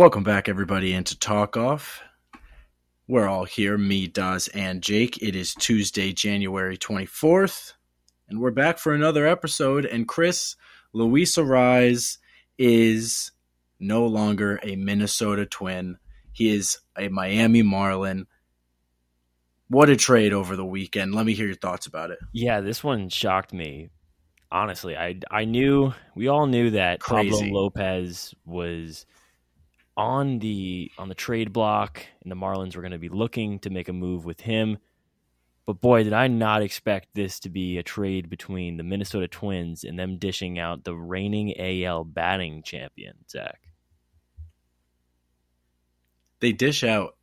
Welcome back, everybody, into Talk Off. We're all here, me, Daz, and Jake. It is Tuesday, January 24th, and we're back for another episode. And Chris, Luis Arraez is no longer a Minnesota Twin. He is a Miami Marlin. What a trade over the weekend. Let me hear your thoughts about it. Yeah, this one shocked me. Honestly, I I knew we all knew that Crazy. Pablo Lopez was on the on the trade block and the Marlins were going to be looking to make a move with him. But boy, did I not expect this to be a trade between the Minnesota Twins and them dishing out the reigning AL batting champion, Zach. They dish out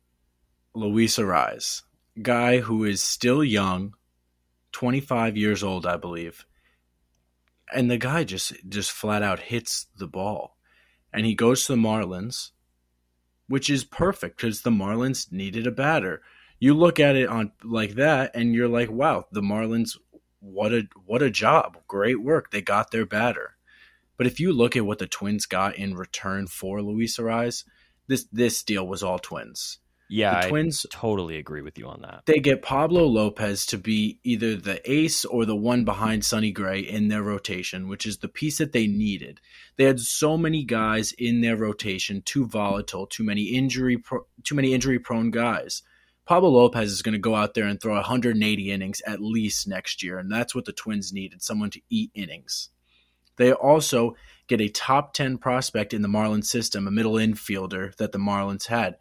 Luis Arraez, guy who is still young, 25 years old, I believe. And the guy just just flat out hits the ball. And he goes to the Marlins, which is perfect because the Marlins needed a batter. You look at it on like that and you're like, wow, the Marlins what a what a job. Great work. They got their batter. But if you look at what the Twins got in return for Luis Arraez, this this deal was all Twins. Yeah, The I Twins totally agree with you on that. they get Pablo Lopez to be either the ace or the one behind Sonny Gray in their rotation, which is the piece that they needed. They had so many guys in their rotation, too volatile, too many injury, pro- too many injury prone guys. Pablo Lopez is going to go out there and throw 180 innings at least next year, and that's what the Twins needed: someone to eat innings. They also get a top 10 prospect in the Marlins system, a middle infielder that the Marlins had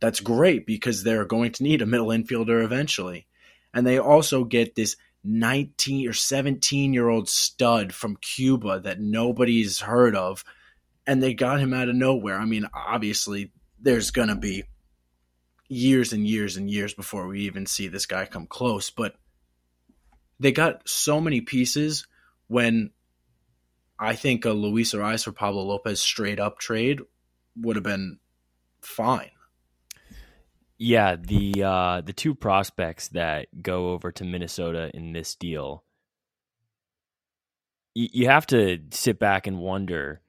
that's great because they're going to need a middle infielder eventually. And they also get this 19 or 17 year old stud from Cuba that nobody's heard of. And they got him out of nowhere. I mean, obviously, there's going to be years and years and years before we even see this guy come close. But they got so many pieces when I think a Luis Arraez for Pablo Lopez straight up trade would have been fine. Yeah, the uh, the two prospects that go over to Minnesota in this deal, y- you have to sit back and wonder.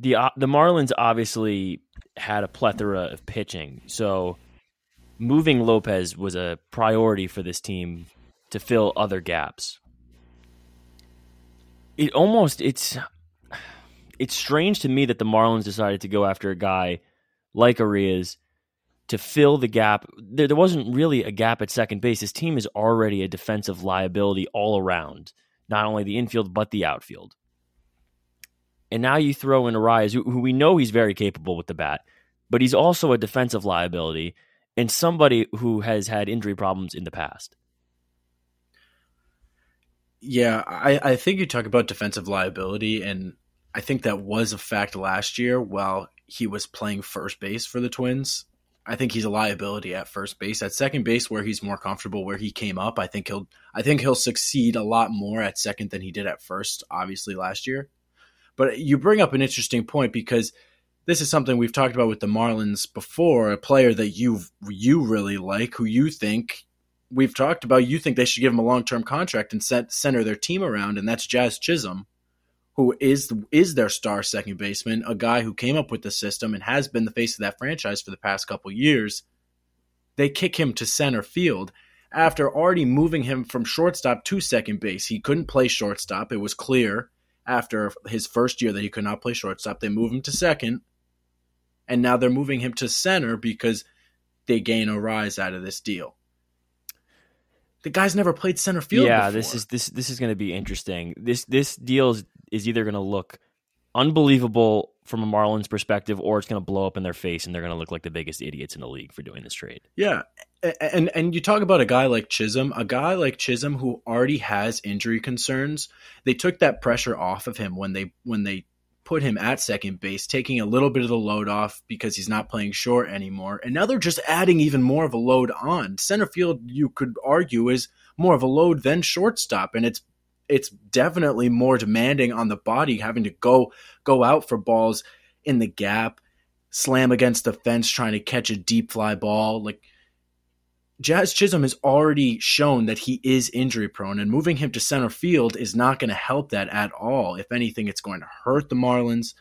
the uh, The Marlins obviously had a plethora of pitching, so moving Lopez was a priority for this team to fill other gaps. It almost it's it's strange to me that the Marlins decided to go after a guy like Arraez to fill the gap. There, there wasn't really a gap at second base. His team is already a defensive liability all around, not only the infield, but the outfield. And now you throw in Arraez, who, who we know he's very capable with the bat, but he's also a defensive liability and somebody who has had injury problems in the past. Yeah, I, I think you talk about defensive liability, and I think that was a fact last year while he was playing first base for the Twins. I think he's a liability at first base. At second base, where he's more comfortable, where he came up, I think he'll I think he'll succeed a lot more at second than he did at first, obviously last year. But you bring up an interesting point because this is something we've talked about with the Marlins before, a player that you you really like, who you think we've talked about, you think they should give him a long term contract and set center their team around, and that's Jazz Chisholm, who is is their star second baseman, a guy who came up with the system and has been the face of that franchise for the past couple years. They kick him to center field after already moving him from shortstop to second base. He couldn't play shortstop. It was clear after his first year that he could not play shortstop. They move him to second, and now they're moving him to center because they gain Arraez out of this deal. The guy's never played center field. yeah, before. this is this this is going to be interesting. This this deal is, is either going to look unbelievable from a Marlins perspective, or it's going to blow up in their face, and they're going to look like the biggest idiots in the league for doing this trade. Yeah, and and you talk about a guy like Chisholm, a guy like Chisholm who already has injury concerns. They took that pressure off of him when they when they put him at second base, taking a little bit of the load off because he's not playing short anymore. And now they're just adding even more of a load on. Center field, you could argue, is more of a load than shortstop, and it's it's definitely more demanding on the body having to go go out for balls in the gap, slam against the fence trying to catch a deep fly ball. Like Jazz Chisholm has already shown that he is injury prone, and moving him to center field is not going to help that at all. If anything, it's going to hurt the Marlins.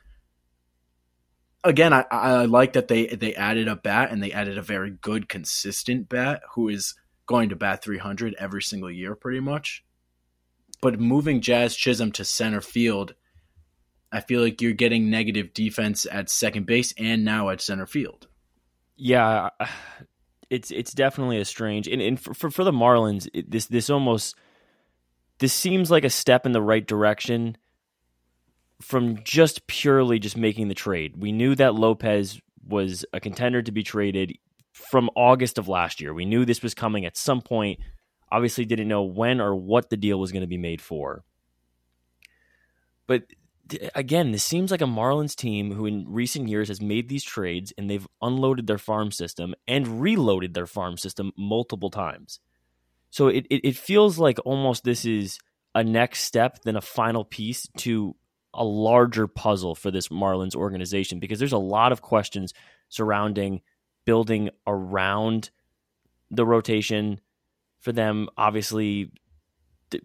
again, I, I like that they they added a bat and they added a very good, consistent bat who is going to bat 300 every single year, pretty much. But moving Jazz Chisholm to center field, I feel like you're getting negative defense at second base and now at center field. Yeah, it's it's definitely a strange and, and for, for, for the Marlins, it, this this almost this seems like a step in the right direction from just purely just making the trade. We knew that Lopez was a contender to be traded from August of last year. We knew this was coming at some point. Obviously, didn't know when or what the deal was going to be made for. But again, this seems like a Marlins team who, in recent years, has made these trades and they've unloaded their farm system and reloaded their farm system multiple times. So it, it, it feels like almost this is a next step than a final piece to a larger puzzle for this Marlins organization because there's a lot of questions surrounding building around the rotation for them. Obviously, th-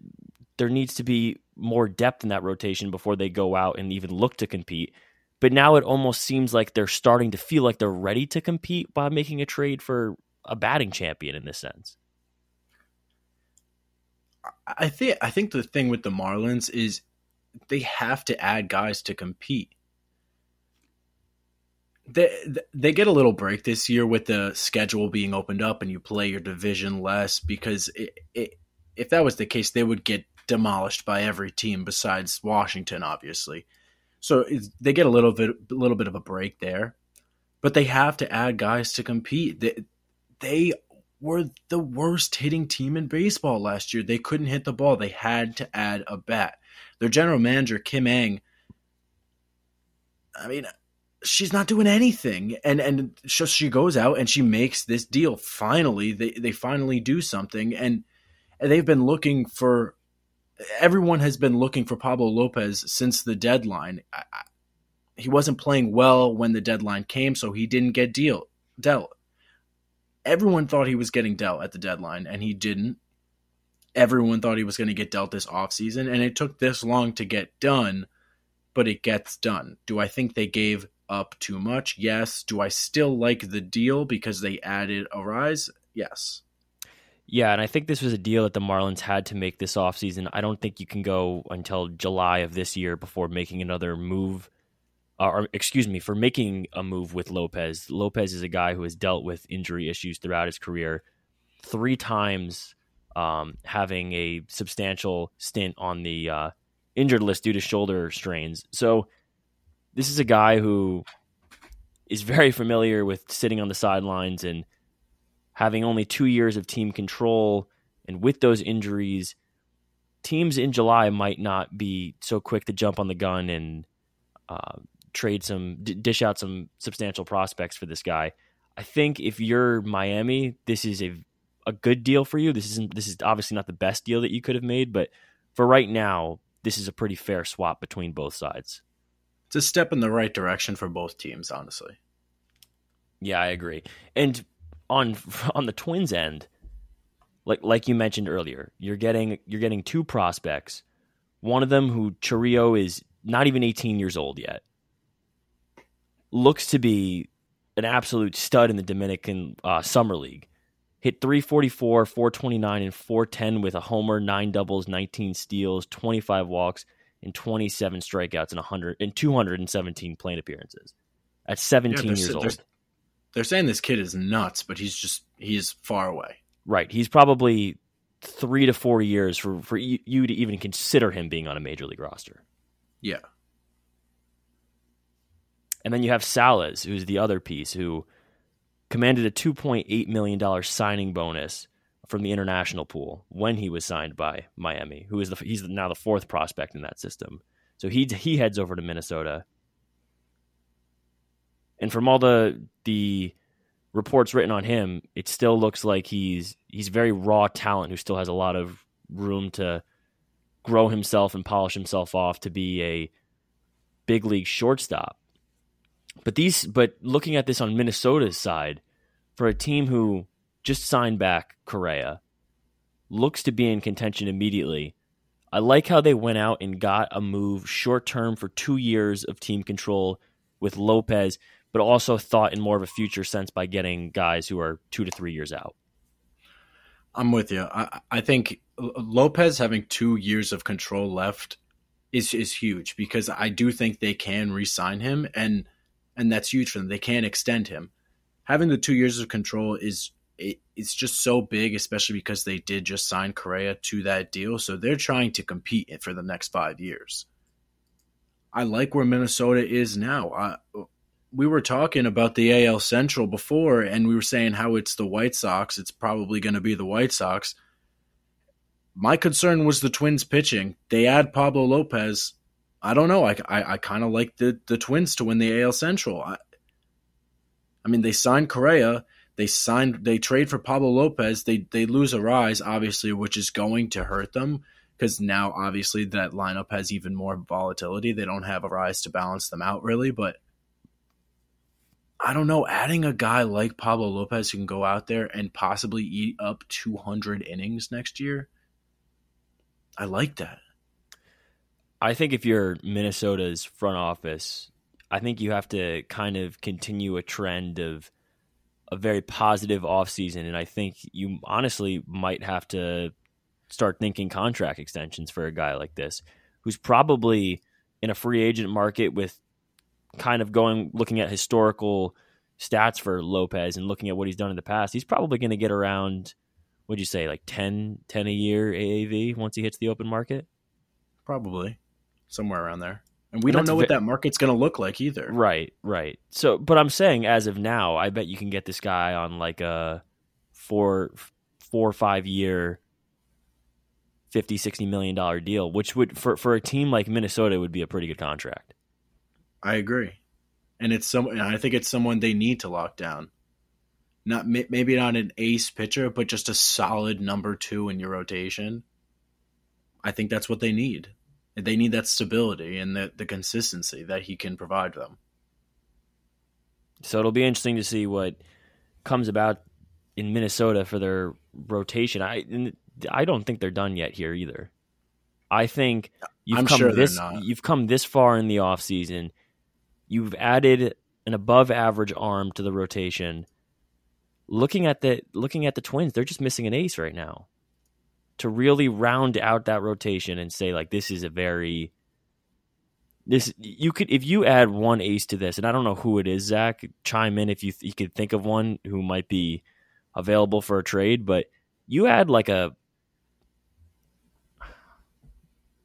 there needs to be more depth in that rotation before they go out and even look to compete. But now it almost seems like they're starting to feel like they're ready to compete by making a trade for a batting champion in this sense. I think I think the thing with the Marlins is they have to add guys to compete. They they get a little break this year with the schedule being opened up and you play your division less because it, it, if that was the case, they would get demolished by every team besides Washington, obviously. So they get a little bit a little bit of a break there, but they have to add guys to compete. They, they were the worst hitting team in baseball last year. They couldn't hit the ball. They had to add a bat. Their general manager, Kim Ng, I mean, she's not doing anything. And and so she goes out and she makes this deal. Finally, they, they finally do something. And, they've been looking for everyone has been looking for Pablo Lopez since the deadline. I, I, he wasn't playing well when the deadline came, so he didn't get deal dealt. Everyone thought he was getting dealt at the deadline, and he didn't everyone thought he was going to get dealt this offseason, and it took this long to get done, but it gets done. Do I think they gave up too much? Yes. Do I still like the deal because they added Arraez? Yes. Yeah, and I think this was a deal that the Marlins had to make this offseason. I don't think you can go until July of this year before making another move. Uh, or, excuse me, for making a move with Lopez. Lopez is a guy who has dealt with injury issues throughout his career. Three times um, having a substantial stint on the uh, injured list due to shoulder strains. So this is a guy who is very familiar with sitting on the sidelines and having only two years of team control. And with those injuries, teams in July might not be so quick to jump on the gun and uh, trade some, d- dish out some substantial prospects for this guy. I think if you're Miami, this is a a good deal for you. This isn't this is obviously not the best deal that you could have made, but for right now, this is a pretty fair swap between both sides. It's a step in the right direction for both teams, honestly. Yeah, I agree. And on on the Twins end, like like you mentioned earlier, you're getting you're getting two prospects. One of them who Chourio is not even 18 years old yet. Looks to be an absolute stud in the Dominican uh, Summer League hit 344, 429, and 410 with a homer, nine doubles, 19 steals, 25 walks, and 27 strikeouts in 100 and 217 plate appearances. At 17 yeah, years old. They're, they're saying this kid is nuts, but he's just he's far away. Right. He's probably three to four years for, for you to even consider him being on a major league roster. Yeah. And then you have Salas, who's the other piece, who – commanded a $2.8 million signing bonus from the international pool when he was signed by Miami, who is the, he's now the fourth prospect in that system. So he he heads over to Minnesota. And from all the the reports written on him, it still looks like he's he's very raw talent who still has a lot of room to grow himself and polish himself off to be a big league shortstop. But these, but looking at this on Minnesota's side, for a team who just signed back Correa, looks to be in contention immediately. I like how they went out and got a move short term for two years of team control with Lopez. but also thought in more of a future sense by getting guys who are two to three years out. I'm with you. I, I think Lopez having two years of control left is is huge because I do think they can re-sign him and and that's huge for them. They can extend him. Having the two years of control is it, it's just so big, especially because they did just sign Correa to that deal. So they're trying to compete for the next five years. I like where Minnesota is now. I, we were talking about the AL Central before, and we were saying how it's the White Sox. It's probably going to be the White Sox. My concern was the Twins pitching. They add Pablo Lopez. I don't know. I, I, I kind of like the, the Twins to win the AL Central. I, I mean, they signed Correa. They signed. They trade for Pablo Lopez. They they lose Arraez, obviously, which is going to hurt them because now obviously that lineup has even more volatility. They don't have Arraez to balance them out really, but I don't know, adding a guy like Pablo Lopez who can go out there and possibly eat up 200 innings next year, I like that. I think if you're Minnesota's front office, I think you have to kind of continue a trend of a very positive offseason. And I think you honestly might have to start thinking contract extensions for a guy like this, who's probably in a free agent market with kind of going looking at historical stats for Lopez and looking at what he's done in the past, he's probably going to get around what'd you say like 10, 10 a year AAV once he hits the open market? Probably somewhere around there. And we and don't know what that market's going to look like either. Right, right. So, but I'm saying as of now, I bet you can get this guy on like a four, four or five year, 50, 60 million dollar deal, which would, for, for a team like Minnesota, would be a pretty good contract. I agree, and it's some. I think it's someone they need to lock down. Not maybe not an ace pitcher, but just a solid number two in your rotation. I think that's what they need. They need that stability and the, the consistency that he can provide them. So it'll be interesting to see what comes about in Minnesota for their rotation. I I don't think they're done yet here either. I think you've I'm come sure this you've come this far in the offseason You've added an above average arm to the rotation. Looking at the looking at the Twins, they're just missing an ace right now. To really round out that rotation and say like this is a very this you could if you add one ace to this, and I don't know who it is, Zach. Chime in if you you could think of one who might be available for a trade, but you add like a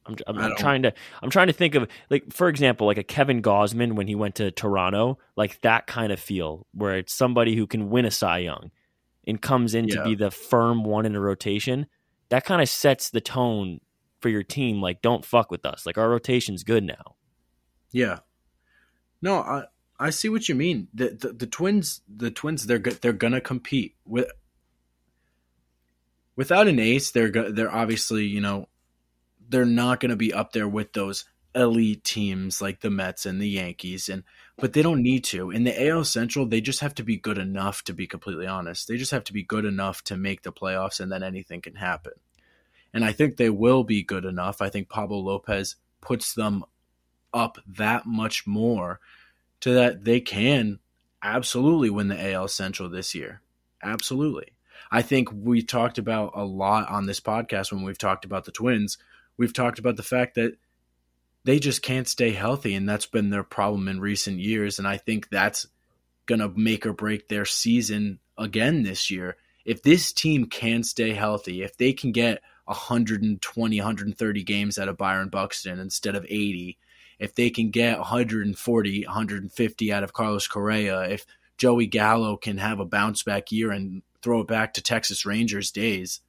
I'm, I'm, I'm trying to I'm trying to think of like for example like a Kevin Gausman when he went to Toronto like that kind of feel where it's somebody who can win a Cy Young and comes in yeah. to be the firm one in a rotation that kind of sets the tone for your team like don't fuck with us. Like our rotation's good now. Yeah. No I I see what you mean. The the, the twins the twins they're they're gonna compete with without an ace they're they're obviously you know they're not going to be up there with those elite teams like the Mets and the Yankees and but they don't need to. In the AL Central, they just have to be good enough to be completely honest. They just have to be good enough to make the playoffs and then anything can happen. And I think they will be good enough. I think Pablo Lopez puts them up that much more to that they can absolutely win the AL Central this year. Absolutely. I think we talked about a lot on this podcast when we've talked about the Twins we've talked about the fact that they just can't stay healthy, and that's been their problem in recent years. And I think that's going to make or break their season again this year. If this team can stay healthy, if they can get 120, 130 games out of Byron Buxton instead of 80, if they can get 140, 150 out of Carlos Correa, if Joey Gallo can have a bounce back year and throw it back to Texas Rangers days,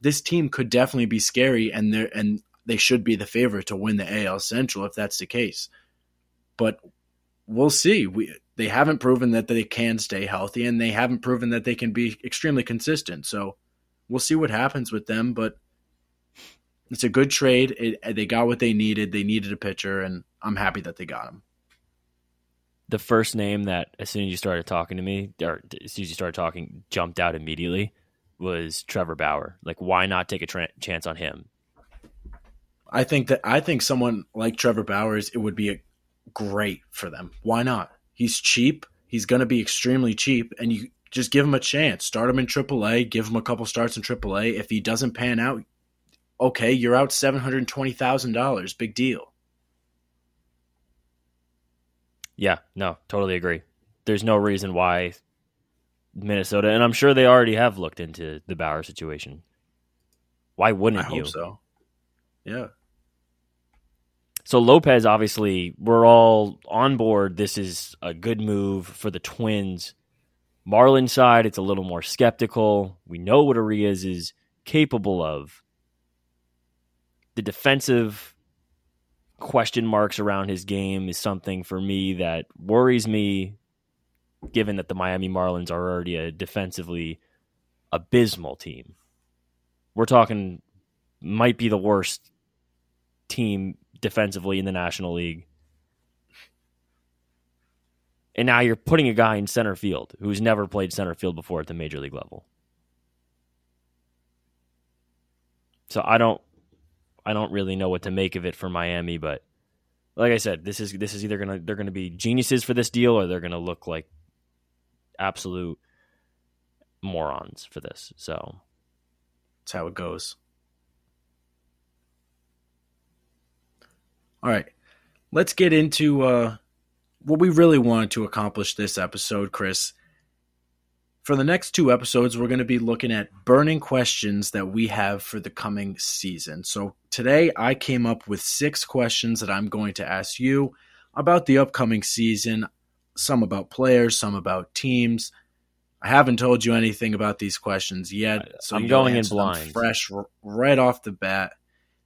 this team could definitely be scary, and they and they should be the favorite to win the AL Central if that's the case. But we'll see. We they haven't proven that they can stay healthy, and they haven't proven that they can be extremely consistent. So we'll see what happens with them. But it's a good trade. It, they got what they needed. They needed a pitcher, and I'm happy that they got him. The first name that, as soon as you started talking to me, or as soon as you started talking, jumped out immediately was Trevor Bauer. Like, why not take a tra- chance on him? I think that I think someone like Trevor Bauer, it would be a, great for them. Why not? He's cheap. He's going to be extremely cheap, and you just give him a chance. Start him in AAA. Give him a couple starts in AAA. If he doesn't pan out, okay, you're out seven hundred twenty thousand dollars. Big deal. Yeah, no, totally agree. There's no reason why Minnesota, and I'm sure they already have looked into the Bauer situation. Why wouldn't I you? hope so. Yeah. So Lopez, obviously, we're all on board. This is a good move for the Twins. Marlin side, it's a little more skeptical. We know what Arraez is capable of. The defensive question marks around his game is something for me that worries me, given that the Miami Marlins are already a defensively abysmal team. We're talking might be the worst team defensively in the National League. And now you're putting a guy in center field who's never played center field before at the major league level. So I don't I don't really know what to make of it for Miami, but like I said, this is this is either gonna they're gonna be geniuses for this deal or they're gonna look like absolute morons for this. So that's how it goes. All right. Let's get into uh, what we really wanted to accomplish this episode, Chris. For the next two episodes, we're going to be looking at burning questions that we have for the coming season. So today, I came up with six questions that I'm going to ask you about the upcoming season, some about players, some about teams. I haven't told you anything about these questions yet, so I'm going in blind, fresh right off the bat.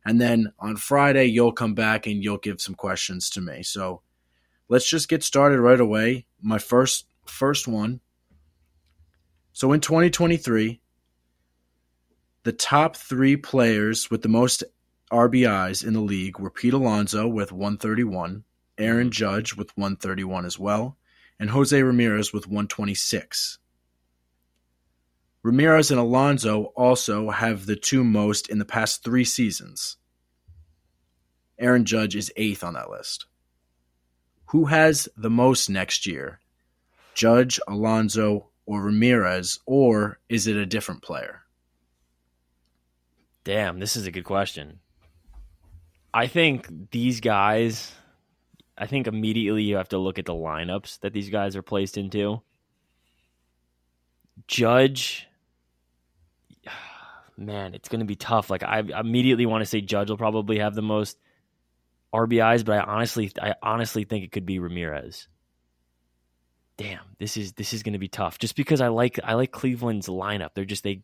And then on Friday, you'll come back and you'll give some questions to me. So let's just get started right away. My first first one. So in 2023, the top three players with the most RBIs in the league were Pete Alonso with 131, Aaron Judge with 131 as well, and Jose Ramirez with 126. Ramirez and Alonso also have the two most in the past three seasons. Aaron Judge is eighth on that list. Who has the most next year? Judge, Alonso, or Ramirez, or is it a different player? Damn, this is a good question. I think these guys, I think immediately you have to look at the lineups that these guys are placed into. Judge man, it's going to be tough. Like I immediately want to say Judge will probably have the most RBIs, but I honestly, I honestly think it could be Ramirez. Damn, this is this is going to be tough. Just because I like I like Cleveland's lineup. They're just they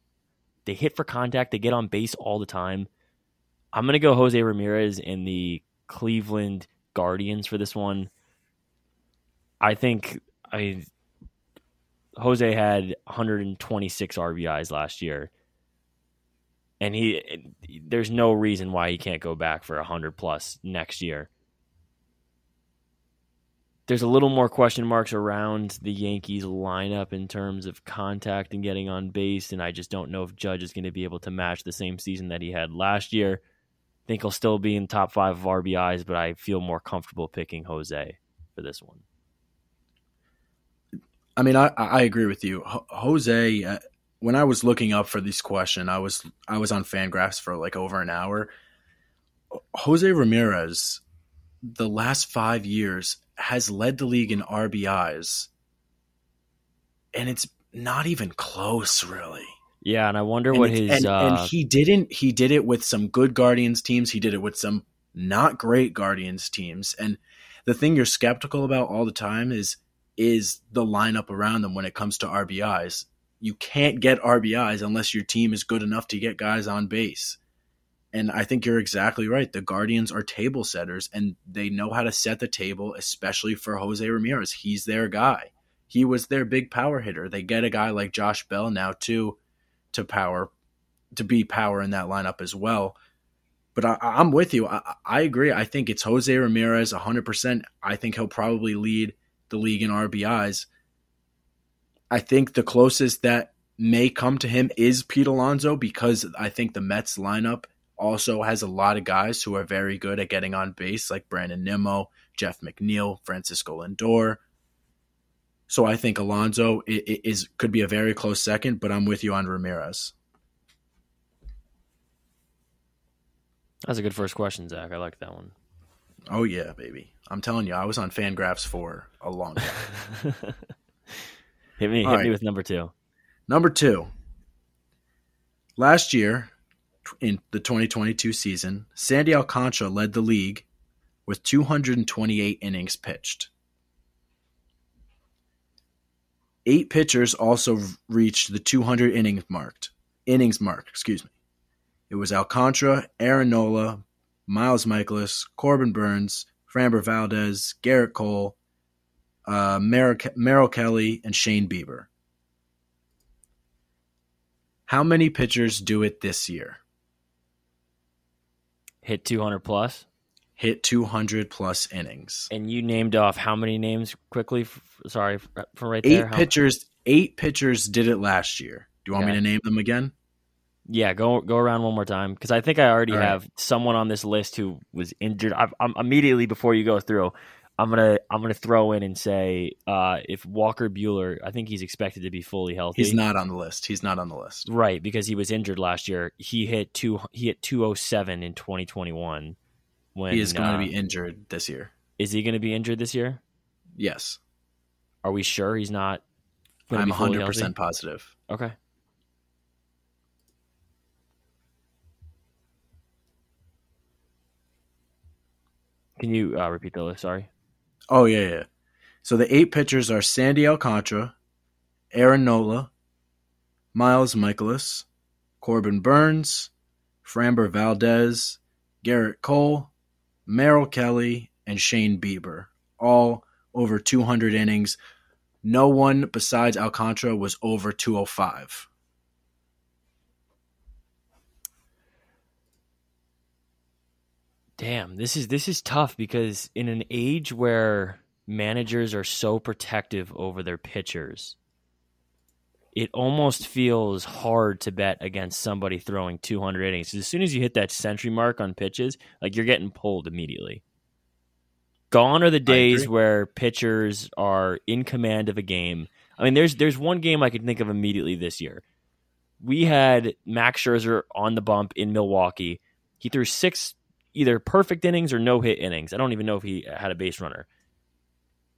they hit for contact. They get on base all the time. I'm going to go Jose Ramirez in the Cleveland Guardians for this one. I think I Jose had 126 RBIs last year and he there's no reason why he can't go back for 100 plus next year. There's a little more question marks around the Yankees lineup in terms of contact and getting on base, and I just don't know if Judge is going to be able to match the same season that he had last year. I think he'll still be in top five of RBIs, but I feel more comfortable picking Jose for this one. I mean, I, I agree with you. Jose, uh, when I was looking up for this question, I was I was on Fangraphs for like over an hour. Jose Ramirez, the last five years, has led the league in RBIs, and it's not even close, really. Yeah, and I wonder and what his and, uh... and he didn't. He did it with some good Guardians teams. He did it with some not great Guardians teams. And the thing you're skeptical about all the time is is the lineup around them when it comes to RBIs you can't get RBIs unless your team is good enough to get guys on base. And I think you're exactly right. The Guardians are table setters and they know how to set the table, especially for Jose Ramirez. He's their guy. He was their big power hitter. They get a guy like Josh Bell now too to power to be power in that lineup as well. But I, am with you. I, I agree. I think it's Jose Ramirez 100%. I think he'll probably lead the league in RBIs. I think the closest that may come to him is Pete Alonso because I think the Mets lineup also has a lot of guys who are very good at getting on base, like Brandon Nimmo, Jeff McNeil, Francisco Lindor. So I think Alonso is, is could be a very close second, but I'm with you on Ramirez. That's a good first question, Zach. I like that one. Oh yeah, baby. I'm telling you, I was on Fangraphs for a long time. hit me, All hit right. me with number two. Number two. Last year, in the 2022 season, Sandy Alcantara led the league with 228 innings pitched. Eight pitchers also reached the 200 innings marked. Innings mark, excuse me. It was Alcantara, Aaron Nola, Miles Mikolas, Corbin Burnes, Framber Valdez, Gerrit Cole, uh, Merrill, Merrill Kelly, and Shane Bieber. How many pitchers do it this year? Hit 200 plus. Hit 200 plus innings. And you named off how many names quickly? Sorry, from right Eight there. How- pitchers. Eight pitchers did it last year. Do you want me to name them again? Yeah, go go around one more time because I think I already right. have someone on this list who was injured. I, I'm immediately before you go through. I'm gonna I'm gonna throw in and say uh, if Walker Buehler, I think he's expected to be fully healthy. He's not on the list. He's not on the list. right because he was injured last year. He hit two. He hit 207 in 2021. When He is going uh, to be injured this year. Is he going to be injured this year? Yes, Are we sure he's not? I'm 100 percent positive. Okay. Can you uh, repeat the list? Sorry. Oh yeah, yeah. So the eight pitchers are Sandy Alcantara, Aaron Nola, Miles Mikolas, Corbin Burnes, Framber Valdez, Gerrit Cole, Merrill Kelly, and Shane Bieber, all over 200 innings. No one besides Alcantara was over 205. Damn, this is this is tough because in an age where managers are so protective over their pitchers, it almost feels hard to bet against somebody throwing 200 innings. As soon as you hit that century mark on pitches, like you're getting pulled immediately. Gone are the days where pitchers are in command of a game. I mean, there's there's one game I could think of immediately this year. We had Max Scherzer on the bump in Milwaukee. He threw six either perfect innings or no hit innings. I don't even know if he had a base runner.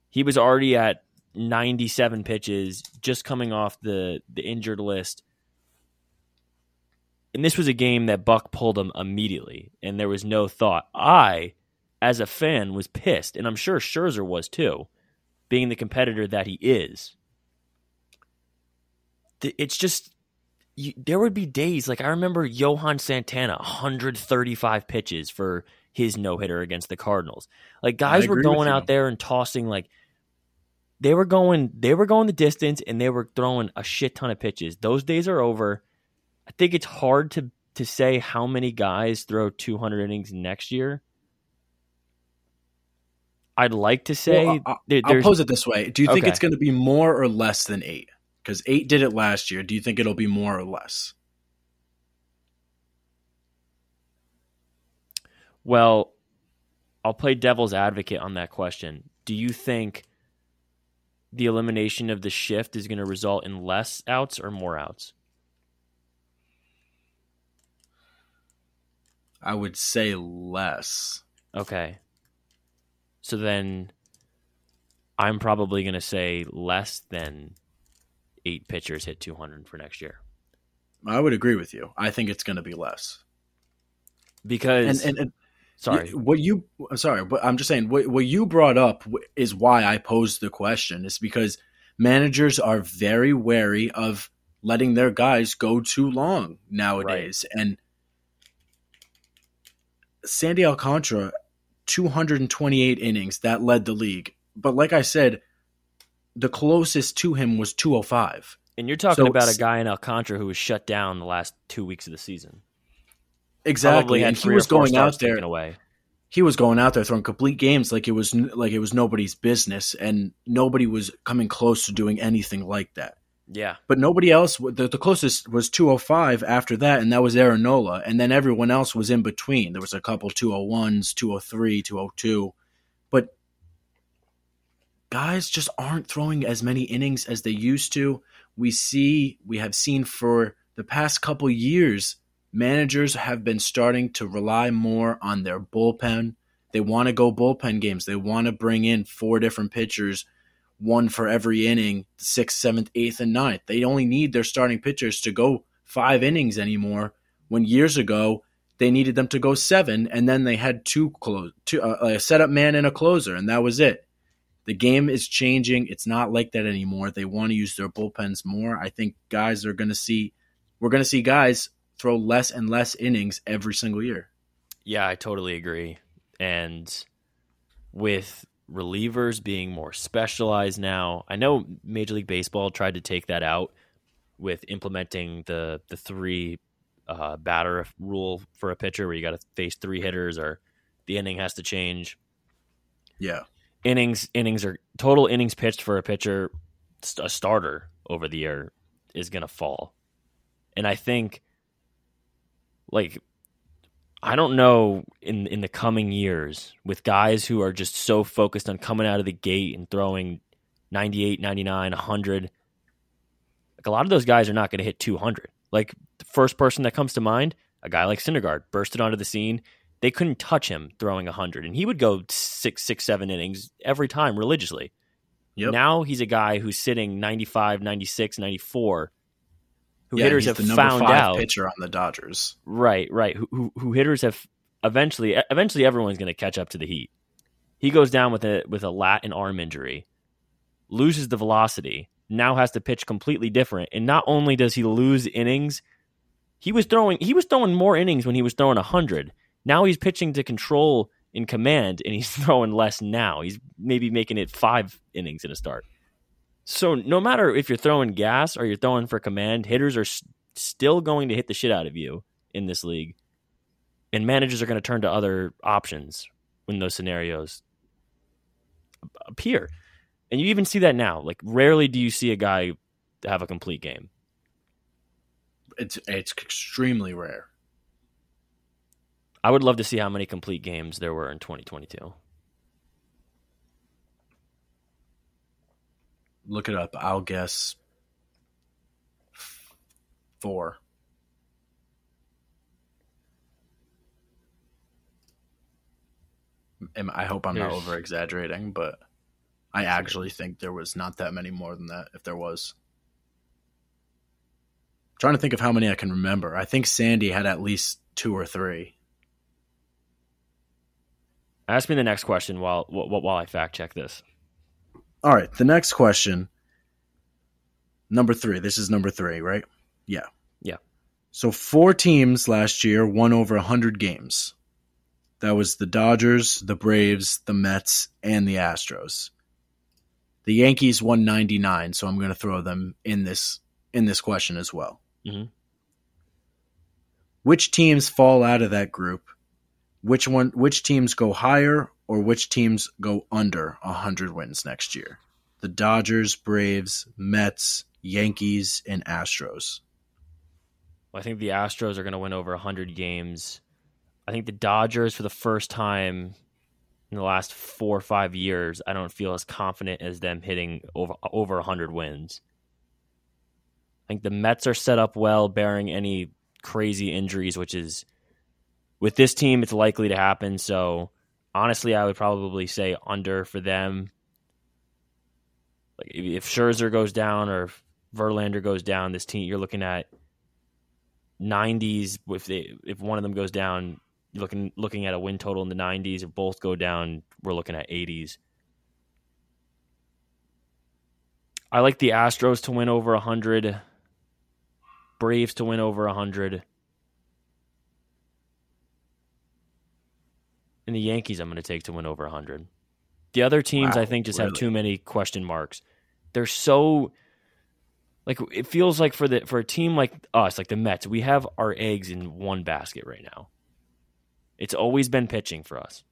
He was already at 97 pitches, just coming off the the injured list. And this was a game that Buck pulled him immediately, and there was no thought. I, as a fan, was pissed, and I'm sure Scherzer was too, being the competitor that he is. It's just you, there would be days like I remember Johan Santana 135 pitches for his no hitter against the Cardinals. Like guys were going out there and tossing like they were going they were going the distance and they were throwing a shit ton of pitches. Those days are over. I think it's hard to to say how many guys throw 200 innings next year. I'd like to say Well, I- there- I'll pose it this way: Do you think Okay. it's going to be more or less than eight? Because eight did it last year. Do you think it'll be more or less? Well, I'll play devil's advocate on that question. Do you think the elimination of the shift is going to result in less outs or more outs? I would say less. Okay. So then I'm probably going to say less than eight pitchers hit 200 for next year. I would agree with you. I think it's going to be less. Because, And, and, and sorry, what you I'm sorry, but I'm just saying what what you brought up is why I posed the question. Is because managers are very wary of letting their guys go too long nowadays, and Sandy Alcantara, 228 innings that led the league. But like I said, the closest to him was 205. and you're talking so about a guy in Alcantara who was shut down the last two weeks of the season. Exactly, and he was going out there. away. he was going out there throwing complete games like it was like it was nobody's business, and nobody was coming close to doing anything like that. Yeah. But nobody else. The, the closest was 205 after that, and that was Aaron Nola, and then everyone else was in between. There was a couple 201s, 203, 202, but guys just aren't throwing as many innings as they used to. We see, we have seen for the past couple years, managers have been starting to rely more on their bullpen. They want to go bullpen games. They want to bring in four different pitchers, one for every inning, sixth, seventh, eighth, and ninth. They only need their starting pitchers to go five innings anymore. When years ago they needed them to go seven, and then they had two close, two uh, a setup man and a closer, and that was it. The game is changing. It's not like that anymore. They want to use their bullpens more. I think guys are going to see, we're going to see guys throw less and less innings every single year. Yeah, I totally agree. And with relievers being more specialized now, I know Major League Baseball tried to take that out with implementing the the three uh, batter rule for a pitcher, where you got to face three hitters or the inning has to change. Yeah, innings innings are total innings pitched for a pitcher, a starter over the year is going to fall, and I think like I don't know in in the coming years with guys who are just so focused on coming out of the gate and throwing 98, 99, 100. Like a lot of those guys are not going to hit 200. Like the first person that comes to mind, a guy like Syndergaard bursted onto the scene. They couldn't touch him throwing 100 and he would go six, six, seven innings every time religiously. Yep. Now he's a guy who's sitting 95, 96, 94 who yeah, hitters have found out pitcher on the Dodgers. Right, right. Who, who, who hitters have eventually eventually everyone's going to catch up to the Heat. He goes down with a with a lat and arm injury, loses the velocity, now has to pitch completely different. And not only does he lose innings, he was throwing he was throwing more innings when he was throwing 100. Now he's pitching to control in command and he's throwing less now. He's maybe making it 5 innings in a start. So no matter if you're throwing gas or you're throwing for command, hitters are s- still going to hit the shit out of you in this league. And managers are going to turn to other options when those scenarios appear. And you even see that now. Like rarely do you see a guy have a complete game. It's it's extremely rare. I would love to see how many complete games there were in 2022. look it up. I'll guess four. I hope I'm There's... not over exaggerating, but I actually think there was not that many more than that. If there was, I'm trying to think of how many I can remember. I think Sandy had at least two or three. Ask me the next question while while I fact check this. All right, the next question. Number three. This is number three, right? Yeah. Yeah. So four teams last year won over 100 games. That was the Dodgers, the Braves, the Mets, and the Astros. The Yankees won 99, so I'm going to throw them in this in this question as well. Mm-hmm. Which teams fall out of that group? Which one? Which teams go higher or which teams go under 100 wins next year? The Dodgers, Braves, Mets, Yankees, and Astros. Well, I think the Astros are going to win over 100 games. I think the Dodgers, for the first time in the last four or five years, I don't feel as confident as them hitting over over 100 wins. I think the Mets are set up well, bearing any crazy injuries, which is with this team, it's likely to happen. So honestly, I would probably say under for them. Like if Scherzer goes down or Verlander goes down, this team you're looking at 90s. If they if one of them goes down, you're looking looking at a win total in the 90s. If both go down, we're looking at 80s. I like the Astros to win over 100, Braves to win over 100. And the Yankees I'm going to take to win over 100. The other teams wow, I think just really? have too many question marks. They're so like it feels like for the for a team like us, like the Mets, we have our eggs in one basket right now. It's always been pitching for us.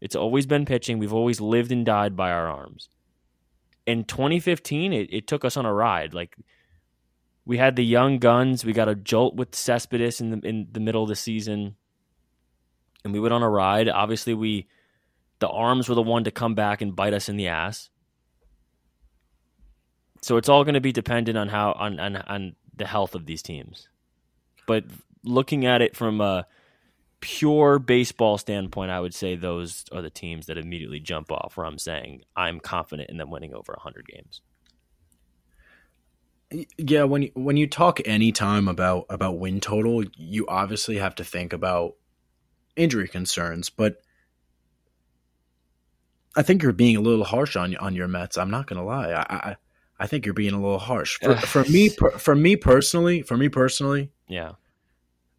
It's always been pitching. We've always lived and died by our arms. In 2015, it, it took us on a ride. Like we had the young guns. We got a jolt with Cespedes in the in the middle of the season and we went on a ride. Obviously, we The arms were the one to come back and bite us in the ass. So it's all going to be dependent on how on, on on the health of these teams. But looking at it from a pure baseball standpoint, I would say those are the teams that immediately jump off where I'm saying I'm confident in them winning over 100 games. Yeah, when you, when you talk any time about about win total, you obviously have to think about injury concerns, but I think you're being a little harsh on on your Mets. I'm not going to lie. I, I I think you're being a little harsh. For, for me, for me personally, for me personally, yeah,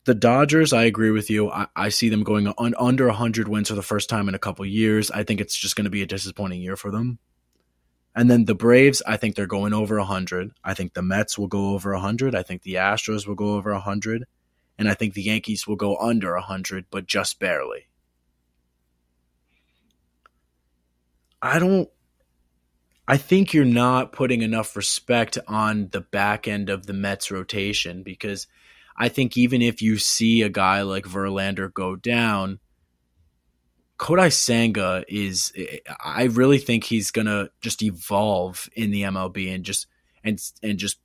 the Dodgers, I agree with you. I, I see them going on, under 100 wins for the first time in a couple years. I think it's just going to be a disappointing year for them. And then the Braves, I think they're going over 100. I think the Mets will go over 100. I think the Astros will go over 100. And I think the Yankees will go under 100, but just barely. I don't. I think you're not putting enough respect on the back end of the Mets rotation because I think even if you see a guy like Verlander go down, Kodai Senga is I really think he's gonna just evolve in the MLB and just and and just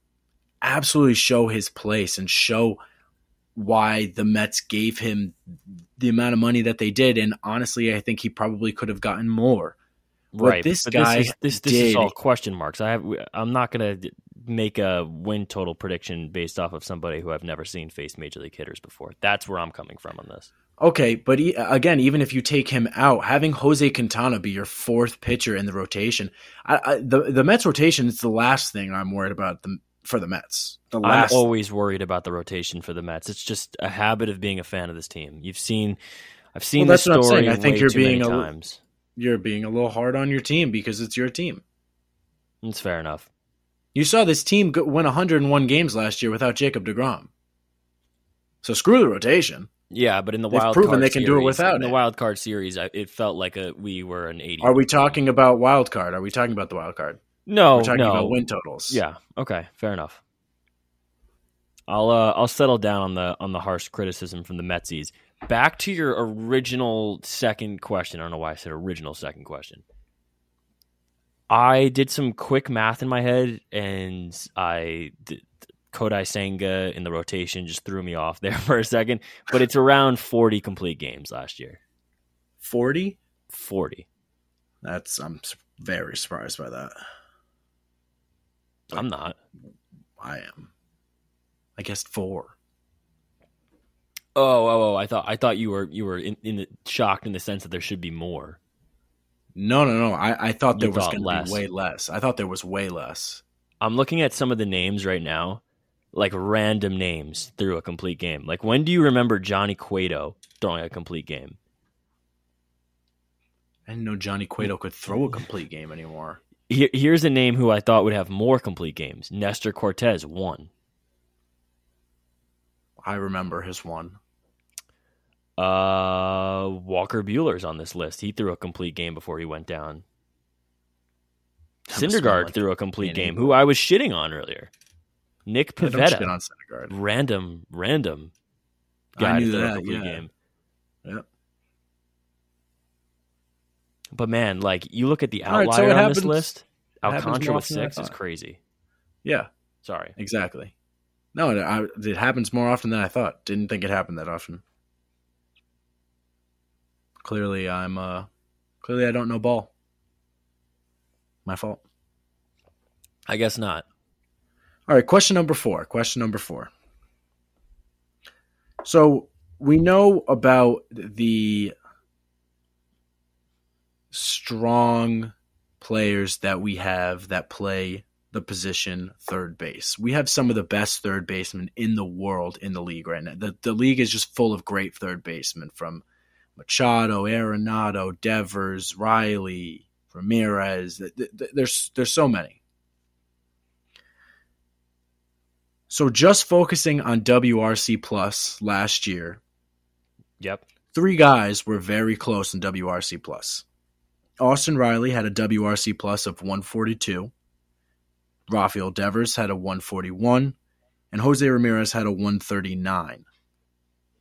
absolutely show his place and show why the Mets gave him the amount of money that they did. And honestly, I think he probably could have gotten more. What right. This guy this is, this, this is all question marks. I have I'm not going to make a win total prediction based off of somebody who I've never seen face major league hitters before. That's where I'm coming from on this. Okay, but he, again, even if you take him out, having Jose Quintana be your fourth pitcher in the rotation, I, I, the the Mets rotation is the last thing I'm worried about the, for the Mets. The last... I'm always worried about the rotation for the Mets. It's just a habit of being a fan of this team. You've seen, I've seen well, this story. i think you're being a, times you're being a little hard on your team because it's your team. It's fair enough. You saw this team win 101 games last year without Jacob Degrom. So screw the rotation. Yeah, but in the They've wild proven card they can series, do it without in the wild card series. it felt like a we were an 80. Are we talking about wild card? Are we talking about the wild card? No, we're talking no. about win totals. Yeah. Okay. Fair enough. I'll uh, I'll settle down on the on the harsh criticism from the Metsies back to your original second question. I don't know why I said original second question. I did some quick math in my head, and I did, Kodai Senga in the rotation just threw me off there for a second. But it's around forty complete games last year. Forty. Forty. That's I'm very surprised by that. I'm not. I am. I guess four. Oh, oh, oh! I thought I thought you were you were in, in the, shocked in the sense that there should be more. No, no, no. I, I thought there you was going to be way less. I thought there was way less. I'm looking at some of the names right now, like random names through a complete game. Like when do you remember Johnny Cueto throwing a complete game? I didn't know Johnny Cueto could throw a complete game anymore. Here, here's a name who I thought would have more complete games. Nestor Cortes, one. I remember his one. Uh, Walker Buehler's on this list. He threw a complete game before he went down. Syndergaard like threw a complete game, who I was shitting on earlier. Nick Pivetta, yeah, on Syndergaard. random, random guy I knew that, a complete yeah. game. Yep. But man, like you look at the outlier right, so on happens, this list, Alcantara with six is crazy. Yeah. Sorry. Exactly. No, it, it happens more often than I thought. Didn't think it happened that often. Clearly, I'm uh, clearly I don't know ball. My fault. I guess not. All right, question number four. Question number four. So we know about the strong players that we have that play the position third base. We have some of the best third basemen in the world in the league right now. The, the league is just full of great third basemen from Machado, Arenado, Devers, Riley, Ramirez. There's there's so many. So just focusing on WRC plus last year. Yep. Three guys were very close in WRC plus. Austin Riley had a WRC plus of 142. Rafael Devers had a 141 and Jose Ramirez had a 139.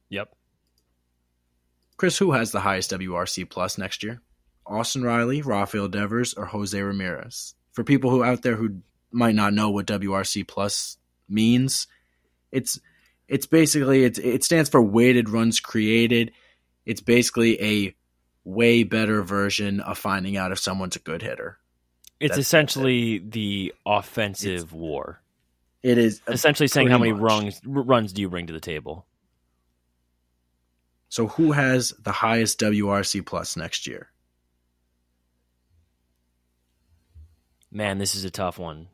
Yep. Chris, who has the highest WRC plus next year? Austin Riley, Rafael Devers, or Jose Ramirez. For people who out there who might not know what WRC plus means, it's it's basically it it stands for weighted runs created. It's basically a way better version of finding out if someone's a good hitter. It's That's- essentially the offensive war. It is uh, Essentially saying how many much. runs runs do you bring to the table? So who has the highest WRC plus next year? Man, this is a tough one.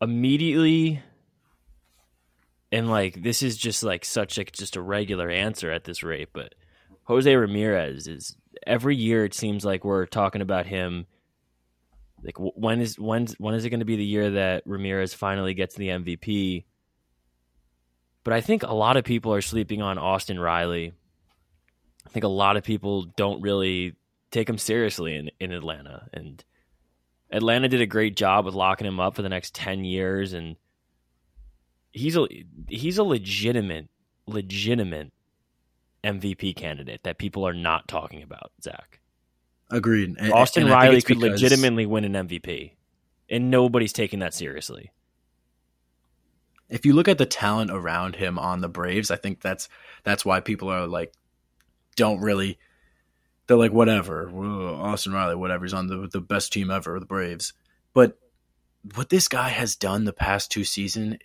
Immediately, and like this is just like such like just a regular answer at this rate, but Jose Ramirez is every year it seems like we're talking about him. Like wh- when is when when is it going to be the year that Ramirez finally gets the MVP? But I think a lot of people are sleeping on Austin Riley. I think a lot of people don't really take him seriously in, in Atlanta. And Atlanta did a great job with locking him up for the next 10 years and he's a he's a legitimate legitimate MVP candidate that people are not talking about, Zach. Agreed. And- Austin and Riley could because- legitimately win an MVP. And nobody's taking that seriously. if you look at the talent around him on the Braves, I think that's that's why people are like don't really they're like whatever Whoa, Austin Riley whatever he's on the the best team ever the Braves, but what this guy has done the past two seasons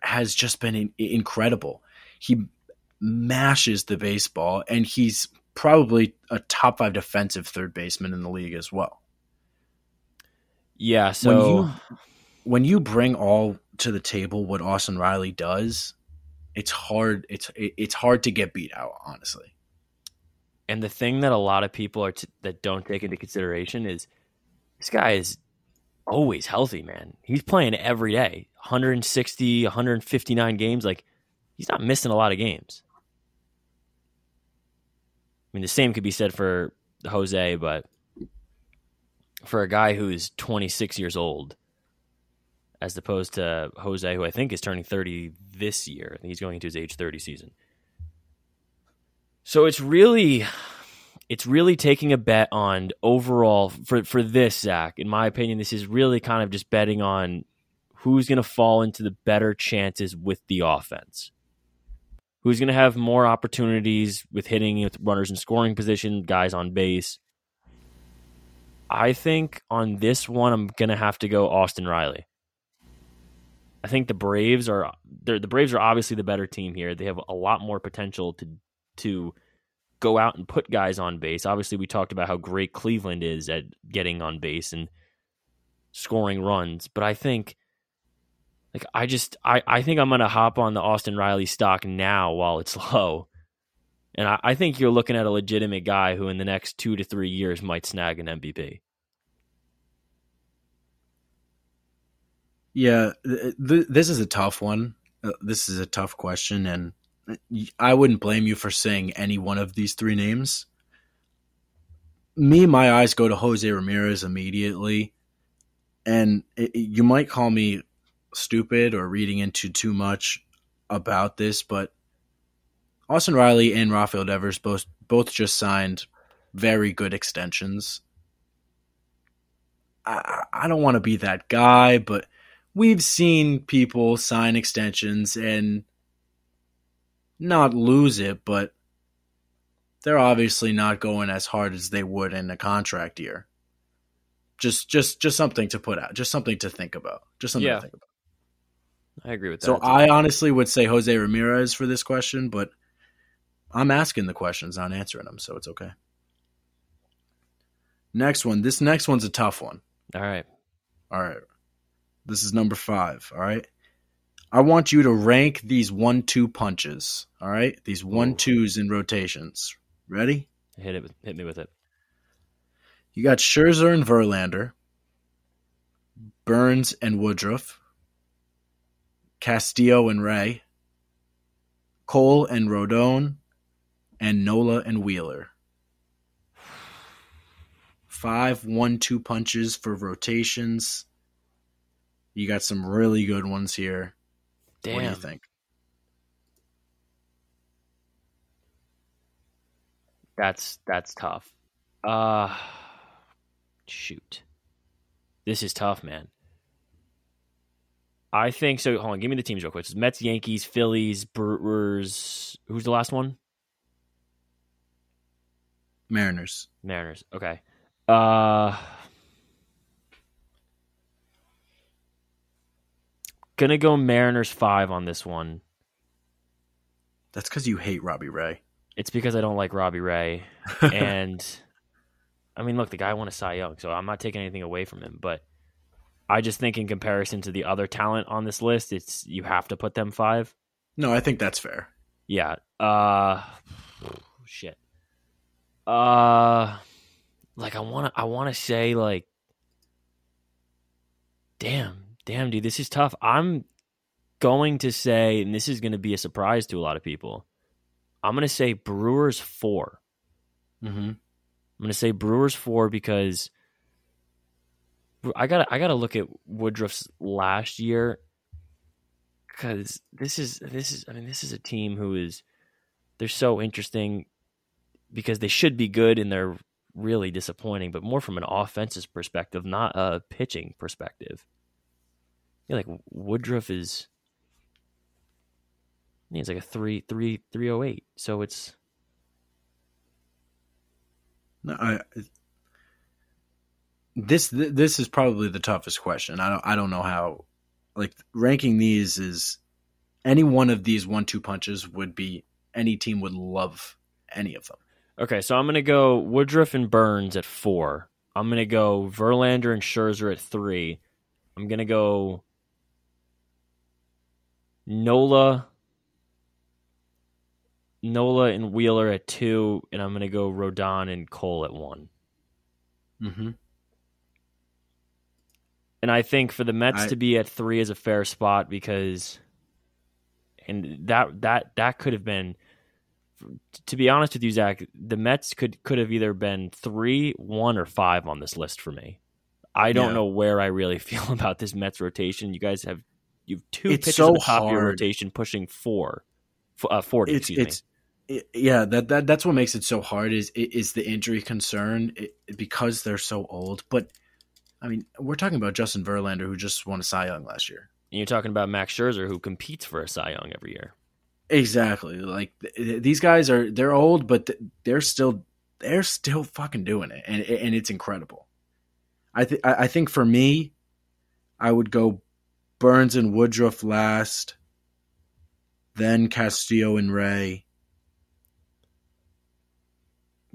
has just been in, incredible. He mashes the baseball and he's probably a top five defensive third baseman in the league as well. Yeah, so when you when you bring all to the table what Austin Riley does, it's hard. It's it's hard to get beat out. Honestly, And the thing that a lot of people are t- that don't take into consideration is this guy is always healthy, man. He's playing every day, 160, 159 games. Like he's not missing a lot of games. I mean, the same could be said for Jose, but for a guy who's 26 years old, as opposed to Jose, who I think is turning 30 this year, I think he's going into his age 30 season. So it's really it's really taking a bet on overall for for this Zach. In my opinion, this is really kind of just betting on who's going to fall into the better chances with the offense. Who's going to have more opportunities with hitting with runners in scoring position, guys on base. I think on this one, I'm going to have to go Austin Riley. I think the Braves are the Braves are obviously the better team here. They have a lot more potential to to go out and put guys on base. Obviously, we talked about how great Cleveland is at getting on base and scoring runs, but I think like I just I, I think I'm gonna hop on the Austin Riley stock now while it's low. And I, I think you're looking at a legitimate guy who in the next two to three years might snag an MVP. yeah, th- th- this is a tough one. Uh, This is a tough question, and I wouldn't blame you for saying any one of these three names. Me, my eyes go to Jose Ramirez immediately, and it, you might call me stupid or reading into too much about this, but Austin Riley and Rafael Devers both both just signed very good extensions. I, I don't want to be that guy, but we've seen people sign extensions and not lose it, but they're obviously not going as hard as they would in a contract year. Just just just something to put out, just something to think about. Just something Yeah. to think about. I agree with that. So I honestly would say Jose Ramirez for this question, but I'm asking the questions, not answering them, so it's okay. Next one. This next one's a tough one. all right. All right. This is number five. All right. I want you to rank these one two punches. All right. These one twos in rotations. Ready? Hit it hit me with it. You got Scherzer and Verlander, Burnes and Woodruff, Castillo and Ray, Cole and Rodon, and Nola and Wheeler. Five one two punches for rotations. You got some really good ones here. Damn. What do you think? That's that's tough. Uh shoot. This is tough, man. I think so. Hold on, give me the teams real quick. It's Mets, Yankees, Phillies, Brewers. Who's the last one? Mariners. Mariners. Okay. Uh gonna go Mariners five on this one. That's because you hate Robbie Ray. It's because I don't like Robbie Ray, and I mean, look, the guy won a Cy Young, so I'm not taking anything away from him. But I just think, in comparison to the other talent on this list, it's you have to put them five. No, I think that's fair. Yeah. Uh, shit. Uh, like I want to, I want to say like, damn, damn, dude, this is tough. I'm going to say, and this is going to be a surprise to a lot of people. I'm going to say Brewers 4 Mm-hmm. I'm going to say Brewers four because I got I got to look at Woodruff's last year because this is this is I mean this is a team who is they're so interesting because they should be good and they're really disappointing, but more from an offensive perspective, not a pitching perspective. Yeah, like Woodruff is. Think it's like a three three three oh eight. So it's No, I. This this is probably the toughest question. I don't I don't know how, like ranking these is, any one of these one two punches would be any team would love any of them. Okay, so I'm gonna go Woodruff and Burnes at four. I'm gonna go Verlander and Scherzer at three. I'm gonna go Nola, Nola and Wheeler at two, and I'm gonna go Rodon and Cole at one. Mm-hmm. And I think for the Mets I- to be at three is a fair spot because, and that that that could have been, to be honest with you, Zach, the Mets could could have either been three, one, or five on this list for me. I don't Yeah. know where I really feel about this Mets rotation. You guys have you have two It's pitchers so at the top of your rotation pushing four, uh, forty. It's excuse it's it, yeah that, that that's what makes it so hard is is the injury concern it, because they're so old. But I mean, we're talking about Justin Verlander who just won a Cy Young last year. And you're talking about Max Scherzer, who competes for a Cy Young every year. Exactly. Like th- these guys are they're old, but th- they're still they're still fucking doing it, and and it's incredible. I I think for me, I would go Burnes and Woodruff last, then Castillo and Ray.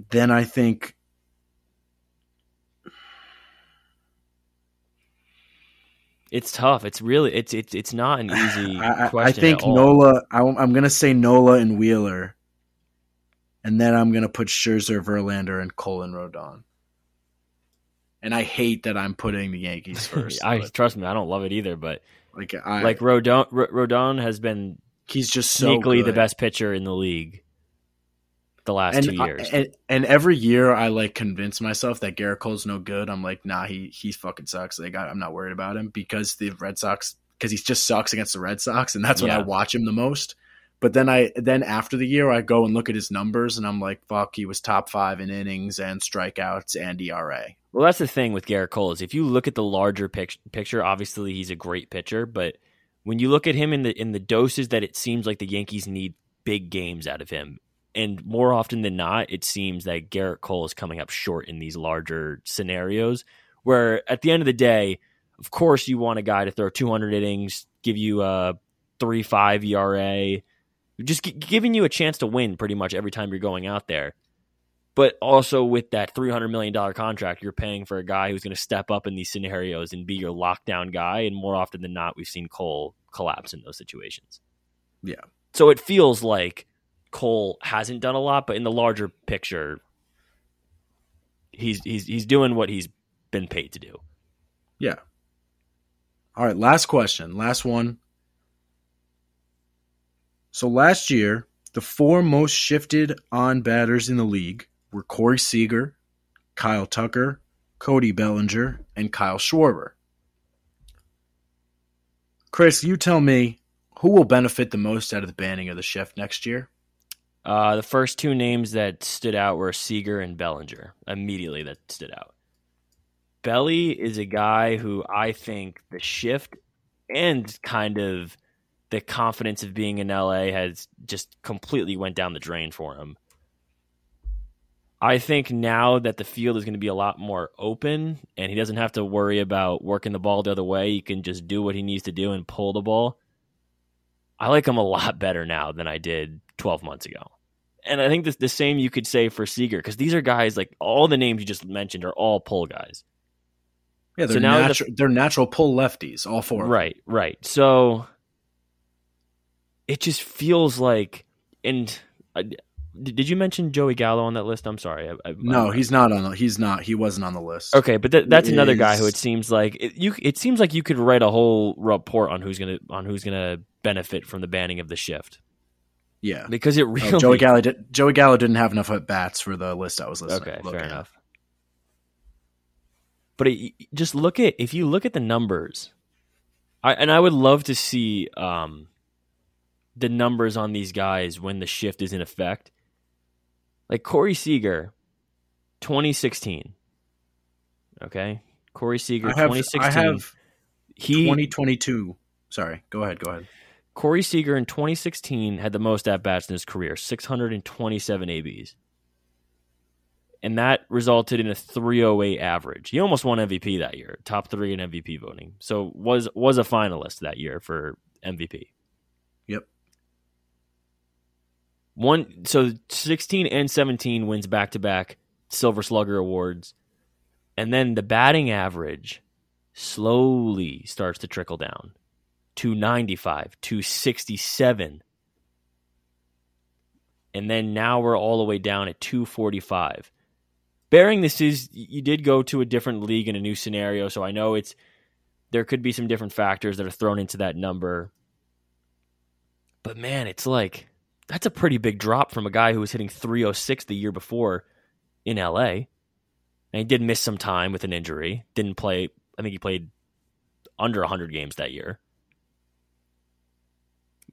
Then I think It's tough. It's really it's it's it's not an easy I, question. I think. Nola. I, I'm gonna say Nola and Wheeler, and then I'm gonna put Scherzer, Verlander, and Cole and Rodon. And I hate that I'm putting the Yankees first. I but, trust me, I don't love it either, but like I like Rodon, R- Rodon has been he's just so sneakily the best pitcher in the league the last And, two I- years. and and every year I like convince myself that Gerrit Cole's no good. I'm like, nah, he he fucking sucks. Like I, I'm not worried about him because the Red Sox because he just sucks against the Red Sox, and that's when I watch him the most. But then I then after the year I go and look at his numbers and I'm like, fuck, he was top five in innings and strikeouts and ERA. well, that's the thing with Gerrit Cole is if you look at the larger pic- picture, obviously he's a great pitcher, but when you look at him in the in the doses that it seems like the Yankees need big games out of him, and more often than not, it seems that Gerrit Cole is coming up short in these larger scenarios. Where at the end of the day, of course, you want a guy to throw 200 innings, give you a three five ERA, just gi- giving you a chance to win pretty much every time you're going out there. But also with that three hundred million dollar contract, you're paying for a guy who's going to step up in these scenarios and be your lockdown guy. And more often than not, we've seen Cole collapse in those situations. Yeah. So it feels like Cole hasn't done a lot, but in the larger picture, he's he's he's doing what he's been paid to do. Yeah. All right, last question, last one. So last year, the four most shifted on batters in the league were Corey Seager, Kyle Tucker, Cody Bellinger, and Kyle Schwarber. Chris, you tell me who will benefit the most out of the banning of the shift next year? Uh, the first two names that stood out were Seager and Bellinger. Immediately, that stood out. Belly is a guy who I think the shift and kind of the confidence of being in LA has just completely went down the drain for him. I think now that the field is going to be a lot more open and he doesn't have to worry about working the ball the other way, he can just do what he needs to do and pull the ball. I like him a lot better now than I did 12 months ago. And I think the, the same you could say for Seager because these are guys like all the names you just mentioned are all pull guys. Yeah, they're, so natu- the, they're natural pull lefties, all four. Right, right. So it just feels like, and uh, did you mention Joey Gallo on that list? I'm sorry. I, I, no, he's not on. The, he's not. He wasn't on the list. Okay, but th- that's another is... guy who it seems like it, you. It seems like you could write a whole report on who's gonna on who's gonna benefit from the banning of the shift. Yeah, because it really oh, Joey Gallo did, Joey Gallo didn't have enough at bats for the list I was listening. Okay, fair enough. But it, just look at if you look at the numbers, I and I would love to see um, the numbers on these guys when the shift is in effect. Like Corey Seager, 2016. Okay, Corey Seager, I have, 2016. I have he 2022. Sorry, go ahead. Go ahead. Corey Seager in 2016 had the most at bats in his career, 627 ABs and that resulted in a 308 average. He almost won MVP that year, top 3 in MVP voting. So was was a finalist that year for MVP. Yep. One so 16 and 17 wins back to back Silver Slugger awards. And then the batting average slowly starts to trickle down. 295, 267. And then now we're all the way down at 245 bearing this is you did go to a different league in a new scenario, so I know it's there could be some different factors that are thrown into that number. But man, it's like that's a pretty big drop from a guy who was hitting 306 the year before in LA. And he did miss some time with an injury. Didn't play, I think he played under 100 games that year.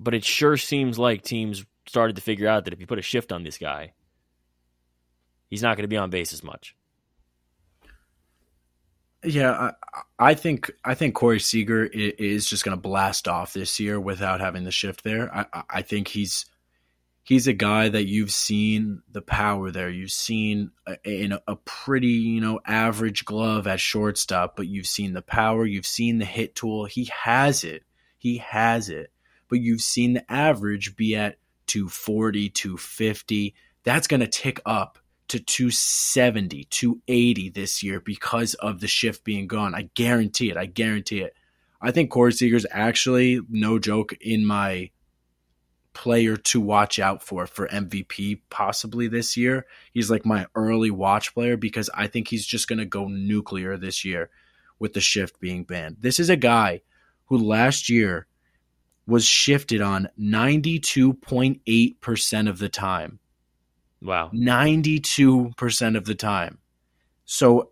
But it sure seems like teams started to figure out that if you put a shift on this guy, he's not going to be on base as much. Yeah, I, I think I think Corey Seager is just going to blast off this year without having the shift there. I, I think he's he's a guy that you've seen the power there. You've seen in a, a, pretty you know average glove at shortstop, but you've seen the power. You've seen the hit tool. He has it. He has it. But you've seen the average be at 240, 250. That's going to tick up to 270, 280 this year because of the shift being gone. I guarantee it. I guarantee it. I think Corey Seager's actually, no joke, in my player to watch out for for MVP possibly this year. He's like my early watch player because I think he's just going to go nuclear this year with the shift being banned. This is a guy who last year was shifted on 92.8% of the time. Wow. 92% of the time. So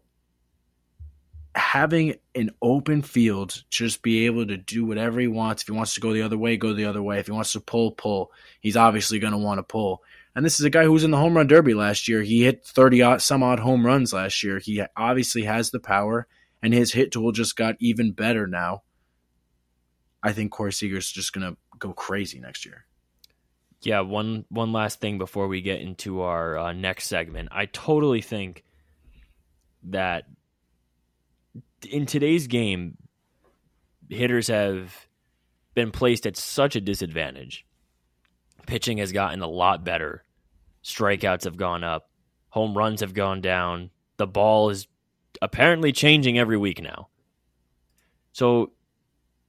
having an open field, just be able to do whatever he wants. If he wants to go the other way, go the other way. If he wants to pull, pull. He's obviously going to want to pull. And this is a guy who was in the home run derby last year. He hit 30 odd, some odd home runs last year. He obviously has the power, and his hit tool just got even better now. I think Corey Seager's just going to go crazy next year yeah, one one last thing before we get into our uh, next segment. I totally think that in today's game, hitters have been placed at such a disadvantage. Pitching has gotten a lot better. Strikeouts have gone up. Home runs have gone down. The ball is apparently changing every week now. So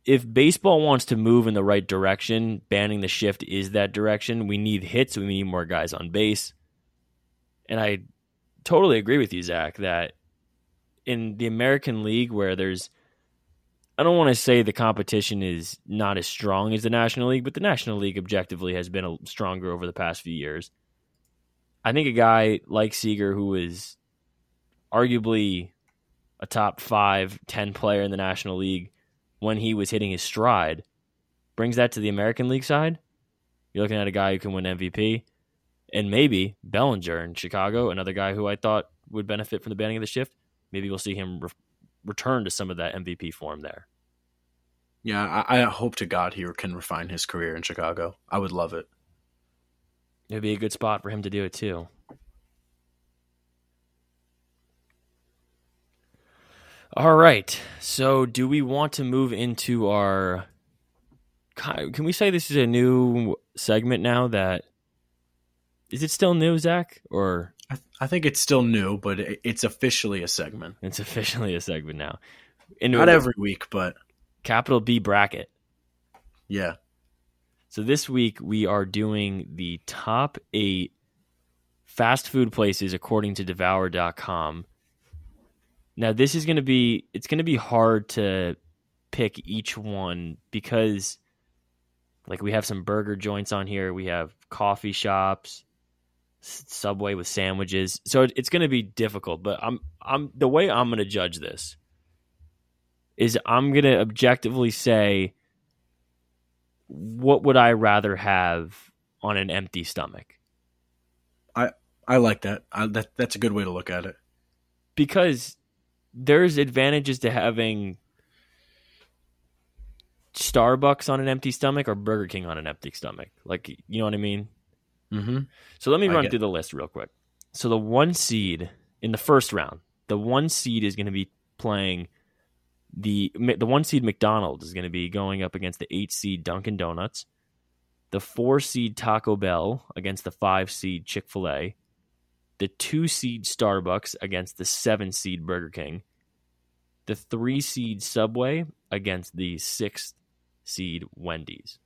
if baseball wants to move in the right direction, banning the shift is that direction. We need hits. We need more guys on base. And I totally agree with you, Zach, that in the American League, where there's, I don't want to say the competition is not as strong as the National League, but the National League objectively has been stronger over the past few years. I think a guy like Seager, who is arguably a top five, 10 player in the National League, when he was hitting his stride. Brings that to the American League side. You're looking at a guy who can win MVP. And maybe Bellinger in Chicago, another guy who I thought would benefit from the banning of the shift. Maybe we'll see him re- return to some of that MVP form there. Yeah, I, I hope to God he can refine his career in Chicago. I would love it. It'd be a good spot for him to do it too. All right. So, do we want to move into our? Can we say this is a new segment now? That is it still new, Zach? Or I, th- I think it's still new, but it, it's officially a segment. It's officially a segment now. In Not every week, but capital B bracket. Yeah. So this week we are doing the top eight fast food places according to Devour.com. Now this is going to be it's going to be hard to pick each one because like we have some burger joints on here, we have coffee shops, Subway with sandwiches. So it's going to be difficult, but I'm I'm the way I'm going to judge this is I'm going to objectively say what would I rather have on an empty stomach? I I like that. I, that that's a good way to look at it. Because there's advantages to having Starbucks on an empty stomach or Burger King on an empty stomach. Like, you know what I mean? Mm-hmm. So let me run through the list real quick. So the one seed in the first round, the one seed is going to be playing the the one seed McDonald's is going to be going up against the eight seed Dunkin' Donuts, the four seed Taco Bell against the five seed Chick Fil A, the two seed Starbucks against the seven seed Burger King, the three seed Subway against the sixth seed Wendy's.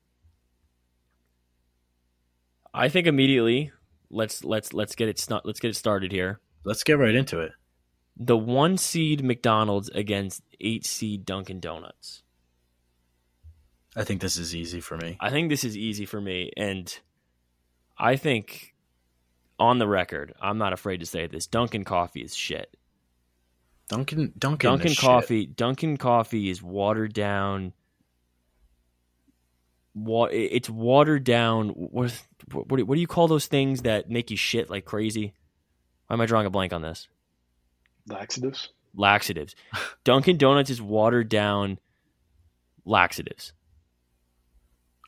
I think immediately let's let's let's get it let's get it started here. Let's get right into it. The one seed McDonald's against eight seed Dunkin' Donuts. I think this is easy for me. I think this is easy for me, and I think on the record, I'm not afraid to say this: Dunkin' Coffee is shit. Dunkin' Dunkin' Dunkin' Coffee shit. Dunkin' Coffee is watered down. It's watered down. What, what what do you call those things that make you shit like crazy? Why am I drawing a blank on this? Laxatives. Laxatives. Dunkin' Donuts is watered down laxatives.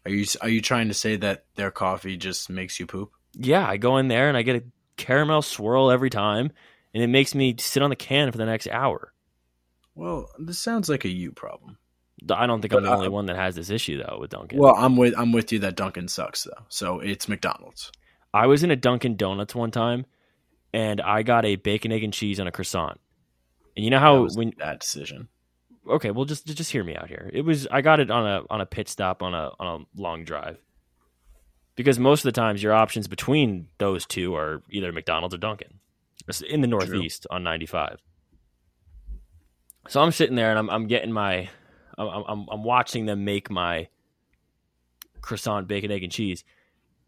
Are you are you trying to say that their coffee just makes you poop? Yeah, I go in there and I get a caramel swirl every time, and it makes me sit on the can for the next hour. Well, this sounds like a you problem. I don't think but, I'm the uh, only one that has this issue though with Dunkin'. Well, I'm with I'm with you that Dunkin' sucks though. So it's McDonald's. I was in a Dunkin' Donuts one time, and I got a bacon, egg, and cheese on a croissant. And you know how that when that decision. Okay, well just just hear me out here. It was I got it on a on a pit stop on a on a long drive. Because most of the times your options between those two are either McDonald's or Dunkin'. In the Northeast True. on 95. So I'm sitting there and I'm I'm getting my I'm, I'm I'm watching them make my croissant bacon egg and cheese.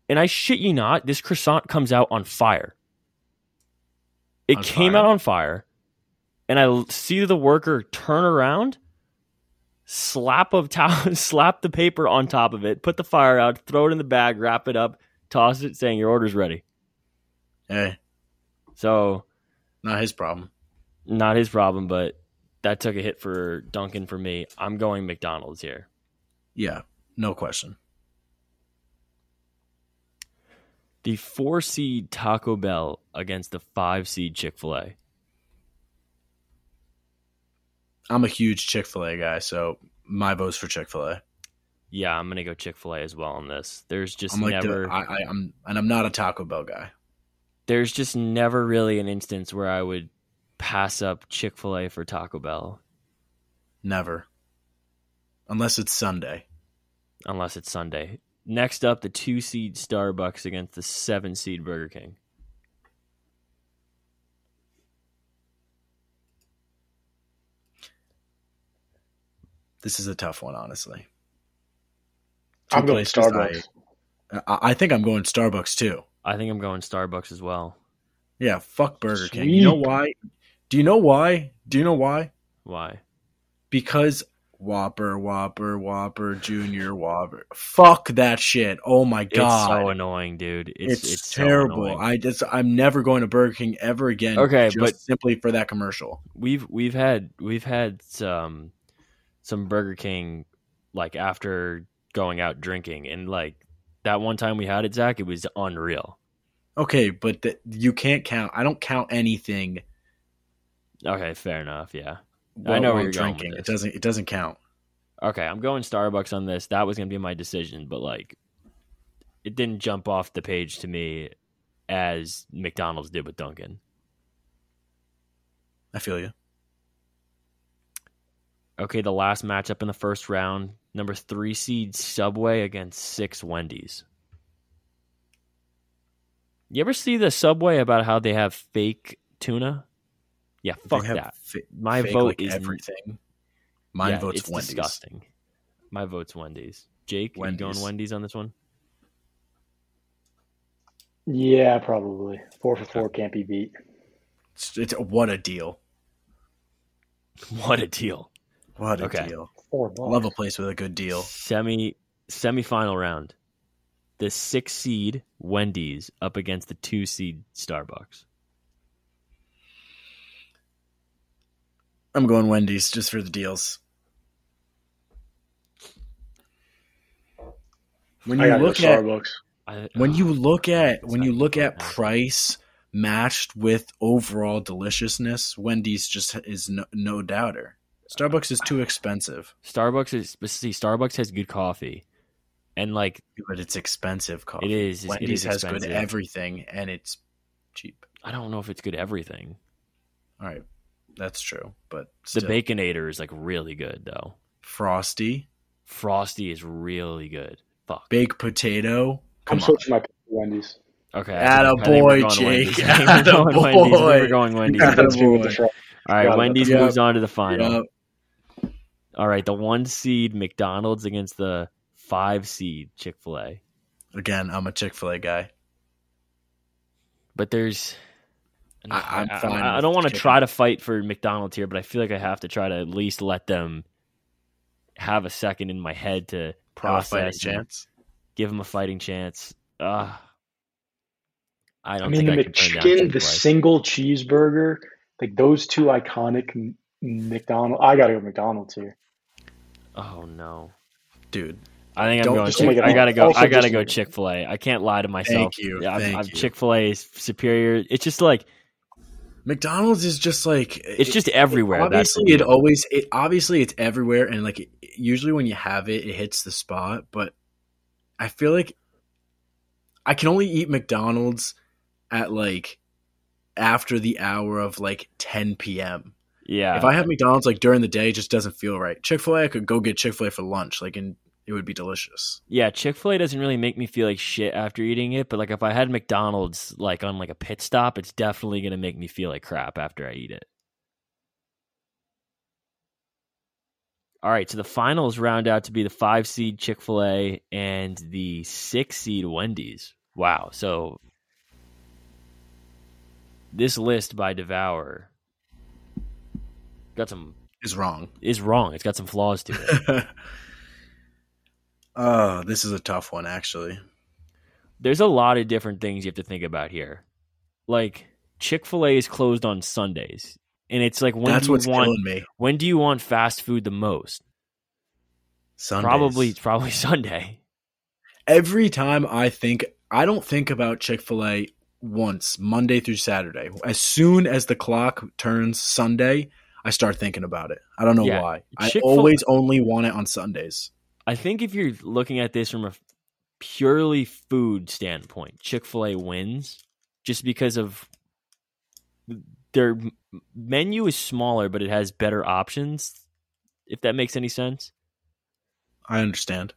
And I shit you not, this croissant comes out on fire. It on came fire. out on fire and I see the worker turn around, slap of towel, slap the paper on top of it, put the fire out, throw it in the bag, wrap it up, toss it, saying your order's ready. Hey, so not his problem. Not his problem, but that took a hit for Dunkin' for me. I'm going McDonald's here. Yeah, no question. The four seed Taco Bell against the five seed Chick fil A. I'm a huge Chick Fil A guy, so my vote's for Chick Fil A. Yeah, I'm gonna go Chick Fil A as well on this. There's just like never. The, I, am and I'm not a Taco Bell guy. There's just never really an instance where I would pass up Chick Fil A for Taco Bell. Never, unless it's Sunday. Unless it's Sunday. Next up, the two seed Starbucks against the seven seed Burger King. This is a tough one, honestly. i I'm going Starbucks. I, I, think I'm going Starbucks too. I think I'm going Starbucks as well. Yeah, fuck Burger Sweet. King. You know why? Do you know why? Do you know why? Why? Because Whopper, Whopper, Whopper, Junior, Whopper. Fuck that shit. Oh my god. It's so annoying, dude. It's, It's, it's, terrible. annoying. I just I'm never going to Burger King ever again. Okay, just but- simply for that commercial. we've we've had we've had some some Burger King like after going out drinking and like that one time we had it, Zach, it was unreal. Okay, but th- you can't count. I don't count anything. Okay, fair enough. Yeah. I know you're drinking. It doesn't. It doesn't count. Okay, I'm going Starbucks on this. That was gonna be my decision, but like it didn't jump off the page to me as McDonald's did with Dunkin'. I feel you. Okay, the last matchup in the first round, number three seed Subway against six Wendy's. You ever see the Subway about how they have fake tuna? Yeah, fuck that. fa- My fake, vote like, is everything. Mine yeah, votes it's Wendy's. disgusting. My vote's Wendy's. Jake, you going Wendy's. Wendy's on this one? Yeah, probably. Four for four can't be beat. It's, it's what a deal. What a deal! What a Okay. deal. Four bucks. love a place with a good deal. Semi semifinal round. The six seed Wendy's up against the two seed Starbucks. I'm going Wendy's just for the deals. When you gotta look at Starbucks. I, when you oh, look at when you look at price matched with overall deliciousness, Wendy's just is no, no doubter. Starbucks is too expensive, Starbucks is but see Starbucks has good coffee, and like but it's expensive coffee. it is it Wendy's is has good everything and it's cheap. I don't know if it's good everything. All right, that's true, but The. Baconator is like really good though. frosty Frosty is really good. Fuck. baked potato. I'm Come on, switching my Wendy's. Okay. Atta I boy, Jake. Wendy's. I think we're going Wendy's. Boy. We're going Wendy's. Atta Let's go with the boy. fry. All right, Wendy's Yep. moves on to the final. Yep. All right, the one seed McDonald's against the five seed Chick Fil A. Again, I'm a Chick Fil A guy. But there's, I- I'm I, fine I, I with don't want to try to fight for McDonald's here, but I feel like I have to try to at least let them have a second in my head to Have a fighting process, chance. give them a fighting chance. Uh, I I don't mean, think the I can McChicken, the Chick-fil-A. single cheeseburger, like those two iconic M- McDonald's. I gotta go McDonald's here. Oh no. Dude, I think I'm Don't going. just Chick- I gotta go. also I gotta go Chick Fil A. I can't lie to myself. Thank you, Yeah, I'm, I'm. Chick Fil A is superior. It's just like McDonald's is just like it's just everywhere. That's the obviously it deal. always it obviously it's everywhere and like it, usually when you have it it hits the spot but i feel like i can only eat mcdonald's at like after the hour of like 10 p.m yeah. if i have mcdonald's like during the day it just doesn't feel right chick-fil-a i could go get chick-fil-a for lunch like and it would be delicious Yeah, Chick Fil A doesn't really make me feel like shit after eating it, but like if I had McDonald's like on like a pit stop, it's definitely gonna make me feel like crap after I eat it. All right, so the finals round out to be the five seed Chick Fil A and the six seed Wendy's. Wow, so this list by Devour got some is wrong is wrong. It's got some flaws to it. oh this is a tough one actually there's a lot of different things you have to think about here. Like Chick Fil A is closed on Sundays, and it's like when that's do you want when do you want fast food the most? Sundays. Probably probably Sunday. every time I think I don't think about Chick Fil A once Monday through Saturday. As soon as the clock turns Sunday, I start thinking about it. I don't know Yeah, why. I Chick-fil- always only want it on Sundays. I think if you're looking at this from a purely food standpoint, Chick Fil A wins just because of their menu is smaller, but it has better options. If that makes any sense. I understand.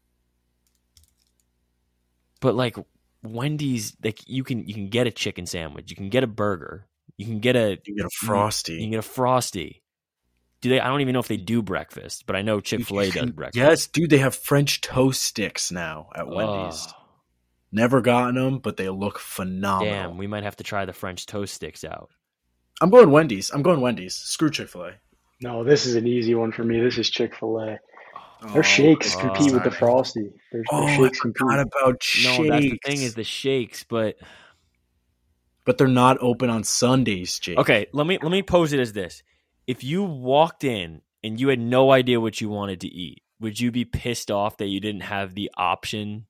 but like Wendy's, like you can you can get a chicken sandwich, you can get a burger, you can get a You get a you frosty. can get a frosty. Do they? I don't even know if they do breakfast, but I know Chick Fil A does breakfast. Yes, dude, they have French toast sticks now at Wendy's. Oh, Never gotten them, but they look phenomenal. damn, we might have to try the French toast sticks out. I'm going Wendy's. I'm going Wendy's. Screw Chick Fil A. No, this is an easy one for me. This is Chick Fil A. Their shakes uh, compete with the frosty. Their, their Oh, I forgot compete. about shakes. No, that's the thing is the shakes, but but they're not open on Sundays, Jake. Okay, let me let me pose it as this: If you walked in and you had no idea what you wanted to eat, would you be pissed off that you didn't have the option?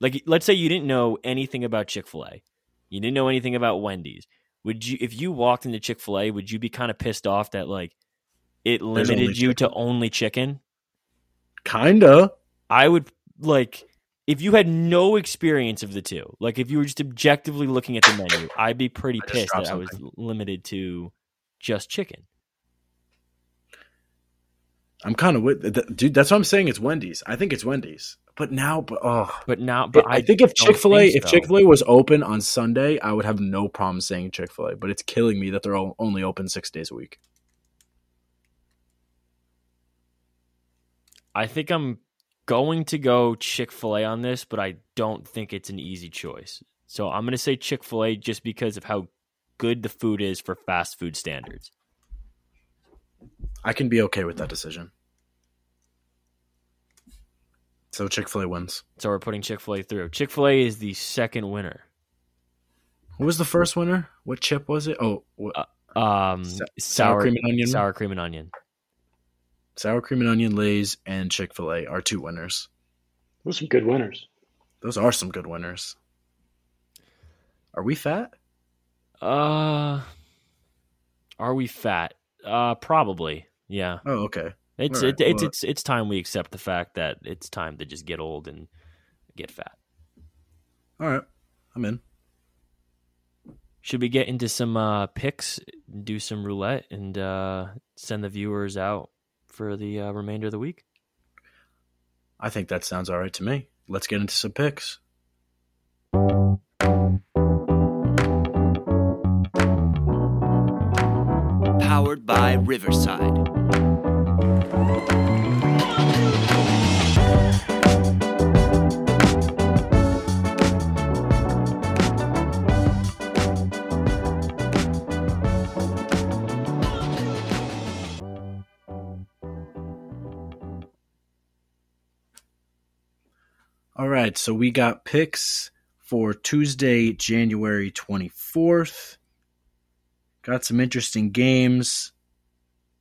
Like, let's say you didn't know anything about Chick Fil A, you didn't know anything about Wendy's. Would you, if you walked into Chick Fil A, would you be kind of pissed off that like it limited you to only chicken? Kinda. I would like if you had no experience of the two. Like if you were just objectively looking at the menu, I'd be pretty I pissed that I was limited to just chicken. I'm kind of with th- dude. That's what I'm saying. It's Wendy's. I think it's Wendy's. But now, but oh, But now, but I, think if Chick Fil A, if. Chick Fil A was open on Sunday, I would have no problem saying Chick Fil A. But it's killing me that they're o- only open six days a week. I think I'm going to go Chick Fil A on this, but I don't think it's an easy choice. So I'm going to say Chick Fil A just because of how good the food is for fast food standards. I can be okay with that decision. So Chick Fil A wins. So we're putting Chick Fil A through. Chick Fil A is the second winner. Who was the first winner? What chip was it? Oh, what, Um, Sa- sour, sour cream and onion? Sour cream and onion. sour cream and onion lays and Chick Fil A are two winners. Those are some good winners. Those are some good winners. Are we fat? Uh, are we fat? Uh, probably. Yeah. Oh, okay. It's Alright, it, it's well- it's it's time we accept the fact that it's time to just get old and get fat. All right, I'm in. Should we get into some uh, picks, do some roulette, and uh, send the viewers out for the uh, remainder of the week? I think that sounds all right to me. Let's get into some picks. By Riverside. All right, so we got picks for Tuesday, January 24th. Got some interesting games.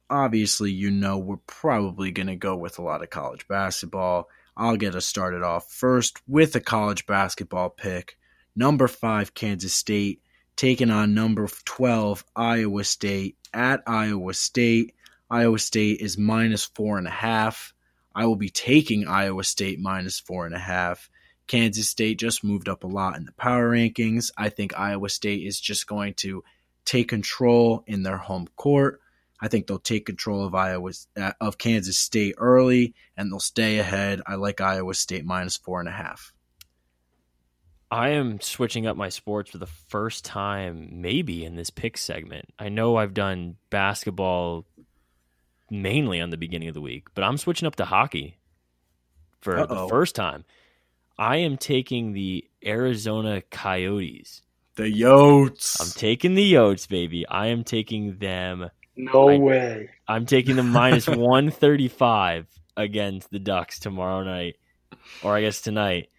Obviously, you know we're probably going to go with a lot of college basketball. I'll get us started off first with a college basketball pick. Number five, Kansas State, taking on number 12, Iowa State at Iowa State. Iowa State is minus four and a half. I will be taking Iowa State minus four and a half. Kansas State just moved up a lot in the power rankings. I think Iowa State is just going to take control in their home court. I think they'll take control of Iowa uh, of Kansas State early, and they'll stay ahead. I like Iowa State minus four and a half. I am switching up my sports for the first time, maybe in this pick segment. I know I've done basketball mainly on the beginning of the week, but I'm switching up to hockey for the Uh-oh. first time. I am taking the Arizona Coyotes. The Yotes. I'm taking the Yotes, baby. I am taking them. No I- way. I'm taking the minus 135 against the Ducks tomorrow night, or I guess tonight,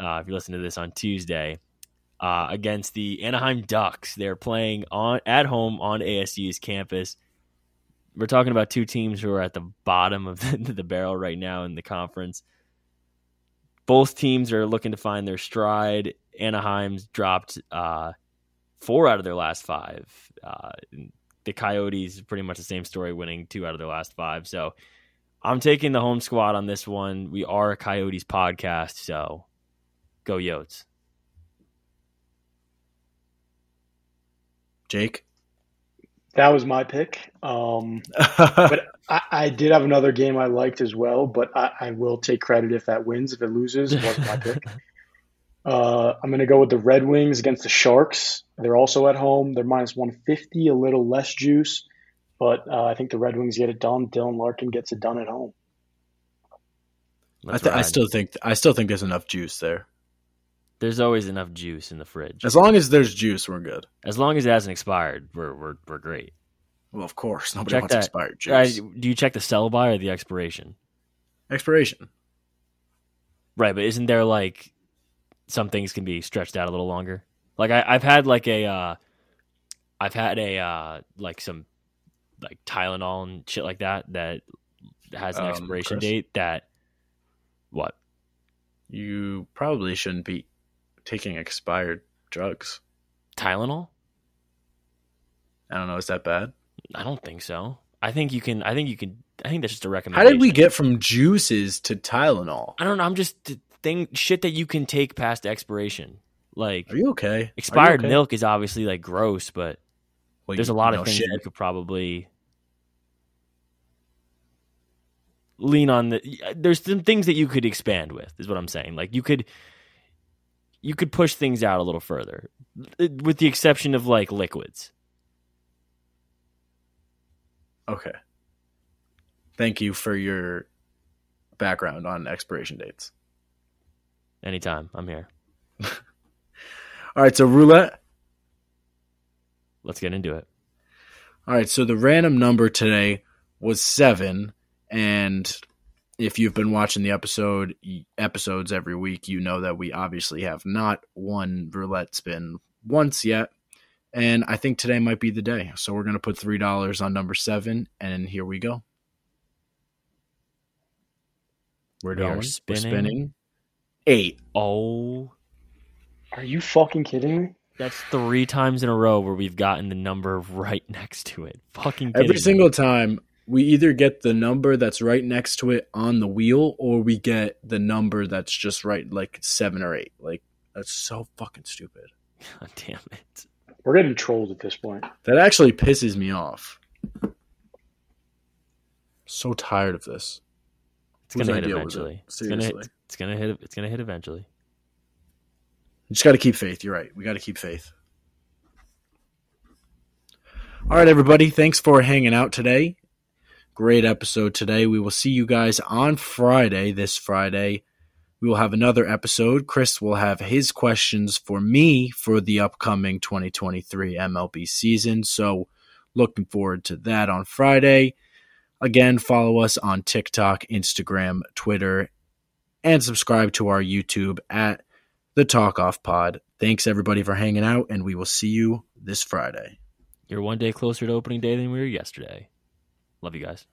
uh, if you listen to this on Tuesday, uh, against the Anaheim Ducks. They're playing on at home on ASU's campus. We're talking about two teams who are at the bottom of the, the barrel right now in the conference. Both teams are looking to find their stride. Anaheim's dropped uh, four out of their last five. The Coyotes, pretty much the same story, winning two out of their last five. So I'm taking the home squad on this one. We are a Coyotes podcast, so go Yotes. Jake. That was my pick. Um, but I, I did have another game I liked as well, but I, I will take credit if that wins. If it loses, it wasn't my pick. Uh, I'm going to go with the Red Wings against the Sharks. They're also at home. They're minus 150, a little less juice, but uh, I think the Red Wings get it done. Dylan Larkin gets it done at home. I, th- I still think I still think there's enough juice there. there's always enough juice in the fridge. As long as there's juice, we're good. As long as it hasn't expired, we're we're we're great. Well, of course, nobody Check wants that. expired Uh, juice. do you check the sell by or the expiration? expiration. Right, but isn't there like some things can be stretched out a little longer? Like I, I've had like a, uh, I've had a uh, like some like Tylenol and shit like that that has an Um, expiration Chris? date that what You probably shouldn't be taking expired drugs. Tylenol? I don't know. Is that bad? I don't think so. I think you can. I think you can. I think that's just a recommendation. How did we get from juices to Tylenol? I don't know. I'm just thing shit that you can take past expiration. Like Are you okay? Are you expired okay? milk is obviously like gross, but Well, there's a lot of things shit. that you could probably lean on the there's some things that you could expand with is what i'm saying like you could you could push things out a little further with the exception of like liquids Okay. Thank you for your background on expiration dates. Anytime i'm here All right, so roulette. let's get into it All right, so the random number today was seven, and if you've been watching the episode episodes every week, you know that we obviously have not won roulette spin once yet, and I think today might be the day. So we're gonna put three dollars on number seven, and here we go. We're We are going. We're spinning. Spinning. Eight. oh Are you fucking kidding me? that's three times in a row where we've gotten the number right next to it fucking kidding Every me. single time, we either get the number that's right next to it on the wheel, or we get the number that's just right, like seven or eight. Like that's so fucking stupid. God damn it We're getting trolled at this point. That actually pisses me off. So tired of this. It's gonna hit was it? eventually it's gonna hit it's gonna hit it's gonna hit eventually You just got to keep faith. You're right. We got to keep faith. All right, everybody. Thanks for hanging out today. Great episode today. We will see you guys on Friday, this Friday. We will have another episode. Chris will have his questions for me for the upcoming 2023 MLB season. So, looking forward to that on Friday. Again, follow us on TikTok, Instagram, Twitter, and subscribe to our YouTube at the Talk Off Pod. Thanks everybody for hanging out, and we will see you this Friday. you're one day closer to opening day than we were yesterday love you guys